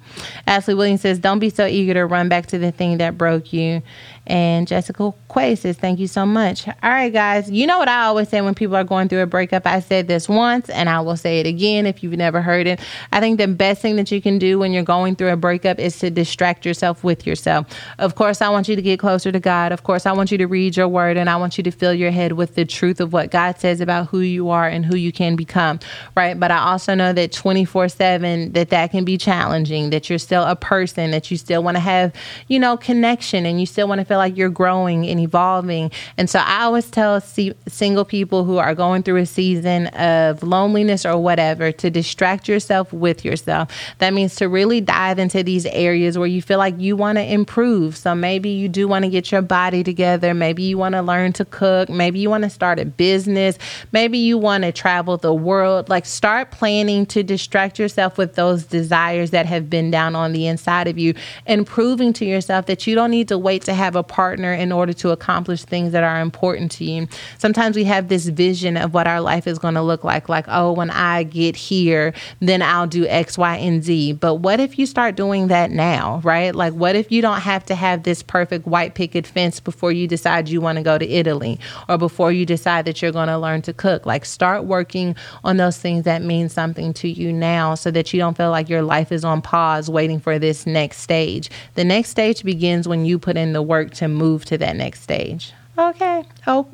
Ashley Williams says, Don't be so eager to run back to the thing that broke you. And Jessica Quay says, Thank you so much. All right, guys. You know what I always say when people are going through a breakup? I said this once and I will say it again if you've never heard it. I think the best thing that you can do when you're going through a breakup is to distract yourself with yourself. Of course, I want you to get closer to God. Of course, I want you to read your word and I want you to fill your head with the truth of what God says about who you are and who you can become, right? But I also know that 24 7, that that can be challenging, that you're still a person, that you still want to have, you know, connection and you still want to feel like you're growing and evolving. And so I always tell single people who are going through a season of loneliness or whatever to distract yourself with yourself. That means to really dive into these areas where you feel like you want to improve. So maybe you do want to get your body together. Maybe you want to learn to cook. Maybe you want to start a business. Maybe you want to travel the world. Like start planning to distract yourself with those desires that have been down on the inside of you and proving to yourself that you don't need to wait to have a partner in order to accomplish things that are important to you. Sometimes we have this vision of what our life is going to look like, like, oh, when I get here, then I'll do X, Y, and Z. But what if you start doing that now, right? Like, what if you don't have to have this perfect white picket fence before you decide you want to go to Italy or before you decide that you're going to learn to cook? Like, start working on those things that mean something to you now so that you don't feel like your life is on pause waiting for this next stage. The next stage begins when you put in the work to move to that next stage. Okay. Oh.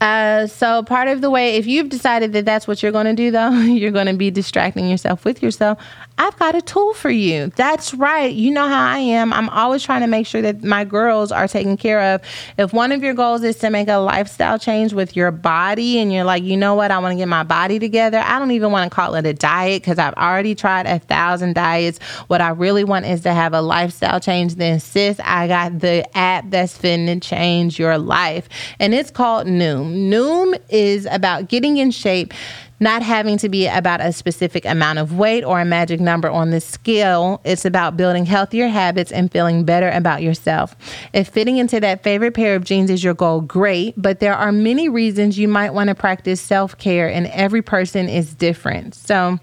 Uh, so part of the way, if you've decided that that's what you're going to do, though, you're going to be distracting yourself with yourself. I've got a tool for you. That's right. You know how I am. I'm always trying to make sure that my girls are taken care of. If one of your goals is to make a lifestyle change with your body and you're like, you know what, I want to get my body together, I don't even want to call it a diet because I've already tried a thousand diets. What I really want is to have a lifestyle change. Then, sis, I got the app that's finna change your life. And it's called Noom. Noom is about getting in shape not having to be about a specific amount of weight or a magic number on the scale. It's about building healthier habits and feeling better about yourself. If fitting into that favorite pair of jeans is your goal, great, but there are many reasons you might want to practice self care, and every person is different. So,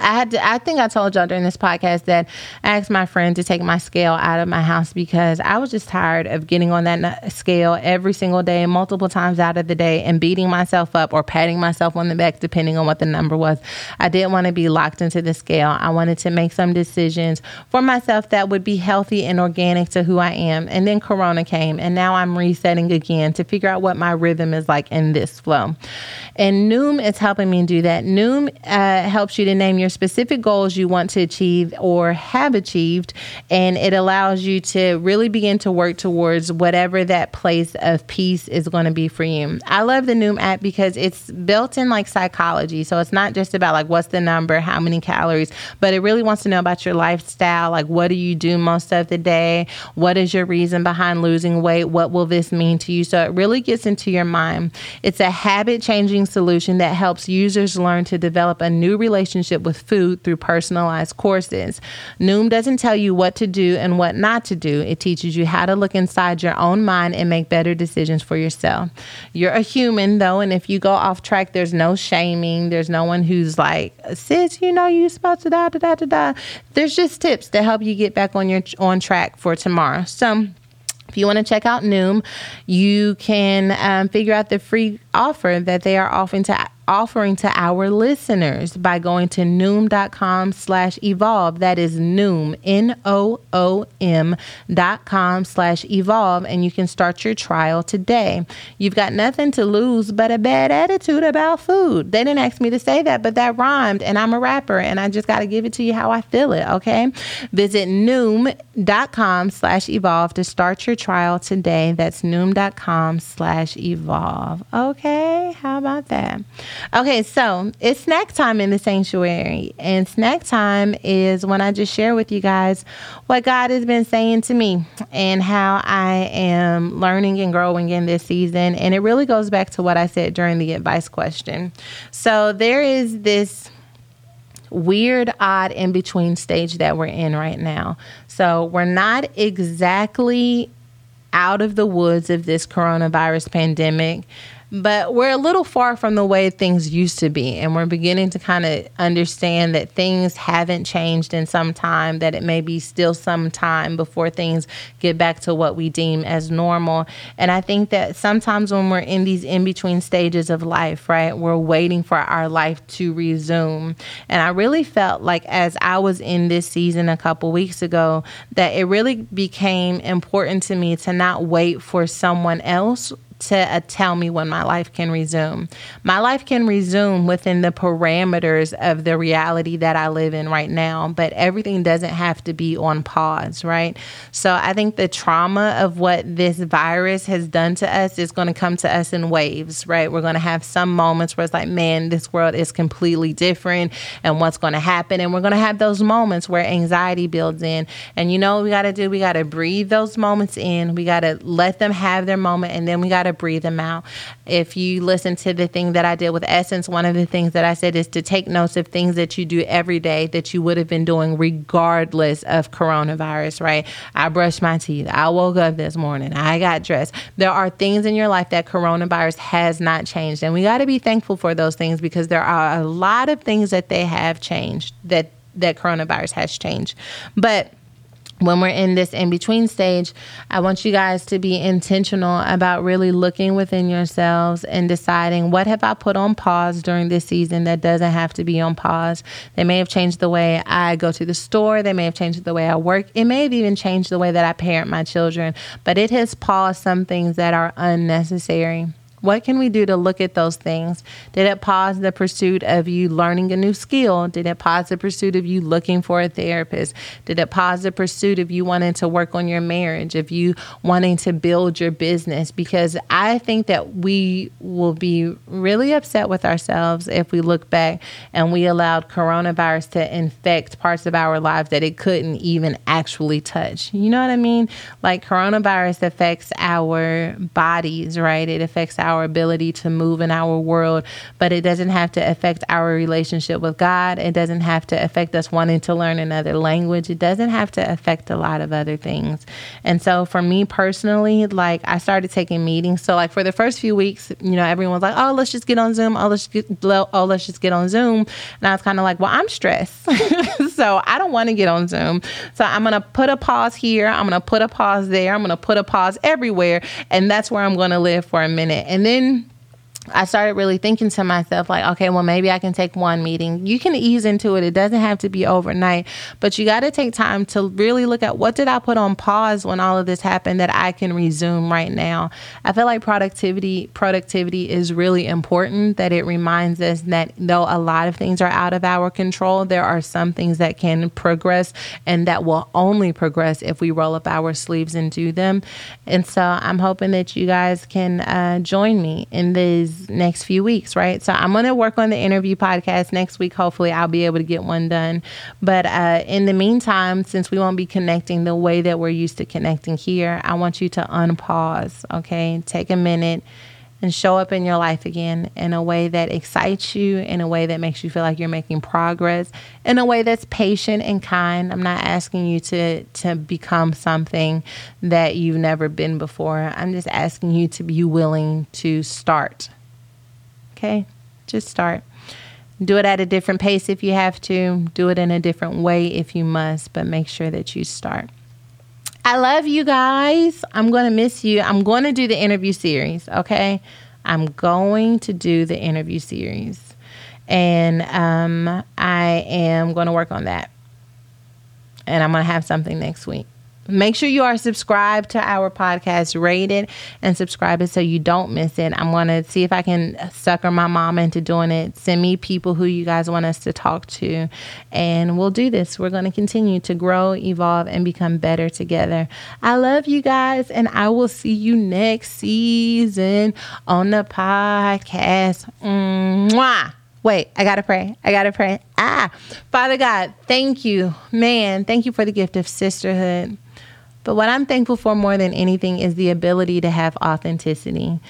I had to, I think I told y'all during this podcast that I asked my friend to take my scale out of my house because I was just tired of getting on that scale every single day, multiple times out of the day, and beating myself up or patting myself on the back, depending on what the number was. I didn't want to be locked into the scale. I wanted to make some decisions for myself that would be healthy and organic to who I am. And then Corona came, and now I'm resetting again to figure out what my rhythm is like in this flow. And Noom is helping me do that. Noom uh, helps you to name your specific goals you want to achieve or have achieved, and it allows you to really begin to work towards whatever that place of peace is going to be for you. I love the Noom app because it's built in like psychology. So it's not just about like what's the number, how many calories, but it really wants to know about your lifestyle. Like, what do you do most of the day? What is your reason behind losing weight? What will this mean to you? So it really gets into your mind. It's a habit changing solution that helps users learn to develop a new relationship with food through personalized courses. Noom doesn't tell you what to do and what not to do, it teaches you how to look inside your own mind and make better decisions for yourself. You're a human, though, and if you go off track, there's no shaming. There's no one who's like, sis, you know, you're supposed to da da da da da. There's just tips to help you get back on your on track for tomorrow. So, if you want to check out Noom, you can um, figure out the free offer that they are offering to offering to our listeners by going to noom.com slash evolve. That is noom, N-O-O-M dot com slash evolve. And you can start your trial today. You've got nothing to lose but a bad attitude about food. They didn't ask me to say that, but that rhymed. And I'm a rapper and I just got to give it to you how I feel it. Okay. Visit noom.com slash evolve to start your trial today. That's noom.com slash evolve. Okay. How about that? Okay, so it's snack time in the sanctuary. And snack time is when I just share with you guys what God has been saying to me and how I am learning and growing in this season. And it really goes back to what I said during the advice question. So there is this weird, odd in between stage that we're in right now. So we're not exactly out of the woods of this coronavirus pandemic but we're a little far from the way things used to be. And we're beginning to kind of understand that things haven't changed in some time, that it may be still some time before things get back to what we deem as normal. And I think that sometimes when we're in these in between stages of life, right, we're waiting for our life to resume. And I really felt like as I was in this season a couple weeks ago, that it really became important to me to not wait for someone else to uh, tell me when my life can resume. My life can resume within the parameters of the reality that I live in right now, but everything doesn't have to be on pause, right? So I think the trauma of what this virus has done to us is going to come to us in waves, right? We're going to have some moments where it's like, man, this world is completely different and what's going to happen. And we're going to have those moments where anxiety builds in. And you know what we got to do? We got to breathe those moments in. We got to let them have their moment and then we got to to breathe them out. If you listen to the thing that I did with Essence, one of the things that I said is to take notes of things that you do every day that you would have been doing regardless of coronavirus, right? I brushed my teeth. I woke up this morning. I got dressed. There are things in your life that coronavirus has not changed. And we got to be thankful for those things because there are a lot of things that they have changed that that coronavirus has changed. But when we're in this in between stage, I want you guys to be intentional about really looking within yourselves and deciding what have I put on pause during this season that doesn't have to be on pause. They may have changed the way I go to the store, they may have changed the way I work, it may have even changed the way that I parent my children, but it has paused some things that are unnecessary. What can we do to look at those things? Did it pause the pursuit of you learning a new skill? Did it pause the pursuit of you looking for a therapist? Did it pause the pursuit of you wanting to work on your marriage, of you wanting to build your business? Because I think that we will be really upset with ourselves if we look back and we allowed coronavirus to infect parts of our lives that it couldn't even actually touch. You know what I mean? Like coronavirus affects our bodies, right? It affects our our ability to move in our world, but it doesn't have to affect our relationship with God. It doesn't have to affect us wanting to learn another language. It doesn't have to affect a lot of other things. And so for me personally, like I started taking meetings. So like for the first few weeks, you know, everyone's like, "Oh, let's just get on Zoom. Oh, let's get oh, let's just get on Zoom." And I was kind of like, "Well, I'm stressed." so I don't want to get on Zoom. So I'm to put a pause here. I'm to put a pause there. I'm to put a pause everywhere, and that's where I'm to live for a minute. And and then I started really thinking to myself, like, okay, well, maybe I can take one meeting. You can ease into it. It doesn't have to be overnight, but you got to take time to really look at what did I put on pause when all of this happened that I can resume right now. I feel like productivity, productivity is really important. That it reminds us that though a lot of things are out of our control, there are some things that can progress and that will only progress if we roll up our sleeves and do them. And so I'm hoping that you guys can uh, join me in these next few weeks, right? So I'm going to work on the interview podcast next week. Hopefully, I'll be able to get one done. But uh, in the meantime, since we won't be connecting the way that we're used to connecting here, I want you to unpause, okay? Take a minute and show up in your life again in a way that excites you, in a way that makes you feel like you're making progress, in a way that's patient and kind. I'm not asking you to to become something that you've never been before. I'm just asking you to be willing to start. Okay? Just start. Do it at a different pace if you have to. Do it in a different way if you must, but make sure that you start. I love you guys. I'm going to miss you. I'm going to do the interview series, okay? I'm going to do the interview series. And um, I am going to work on that. And I'm going to have something next week. Make sure you are subscribed to our podcast, rate it, and subscribe it so you don't miss it. I'm going to see if I can sucker my mom into doing it. Send me people who you guys want us to talk to, and we'll do this. We're going to continue to grow, evolve, and become better together. I love you guys, and I will see you next season on the podcast. Mwah. Wait, I gotta pray. I gotta pray. Ah, Father God, thank you, man. Thank you for the gift of sisterhood. But what I'm thankful for more than anything is the ability to have authenticity.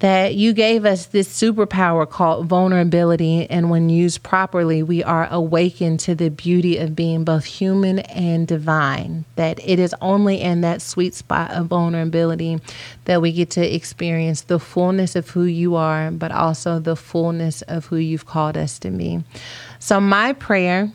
That you gave us this superpower called vulnerability, and when used properly, we are awakened to the beauty of being both human and divine. That it is only in that sweet spot of vulnerability that we get to experience the fullness of who you are, but also the fullness of who you've called us to be. So, my prayer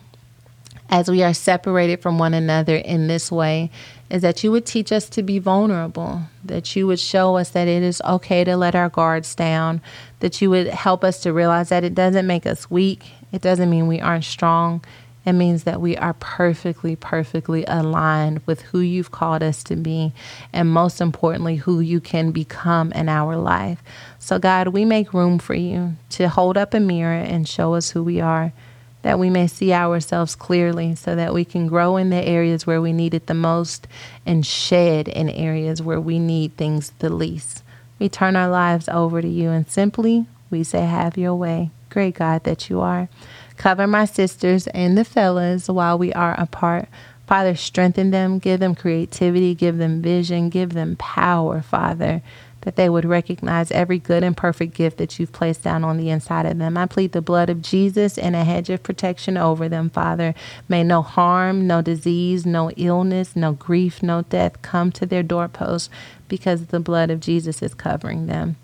as we are separated from one another in this way is that you would teach us to be vulnerable, that you would show us that it is okay to let our guards down, that you would help us to realize that it doesn't make us weak, it doesn't mean we aren't strong. It means that we are perfectly, perfectly aligned with who you've called us to be, and most importantly, who you can become in our life. So, God, we make room for you to hold up a mirror and show us who we are that we may see ourselves clearly so that we can grow in the areas where we need it the most and shed in areas where we need things the least. We turn our lives over to you and simply we say, Have your way. Great God that you are. Cover my sisters and the fellas while we are apart. Father, strengthen them, give them creativity, give them vision, give them power, Father that they would recognize every good and perfect gift that you've placed down on the inside of them. I plead the blood of Jesus and a hedge of protection over them, Father. May no harm, no disease, no illness, no grief, no death come to their doorposts because the blood of Jesus is covering them.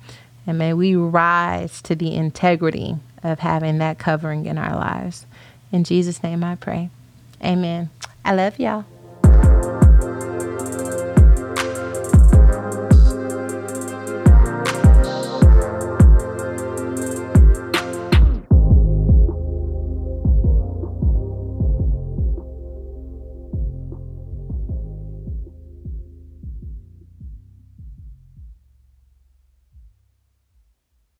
And may we rise to the integrity of having that covering in our lives. In Jesus' name I pray. Amen. I love y'all.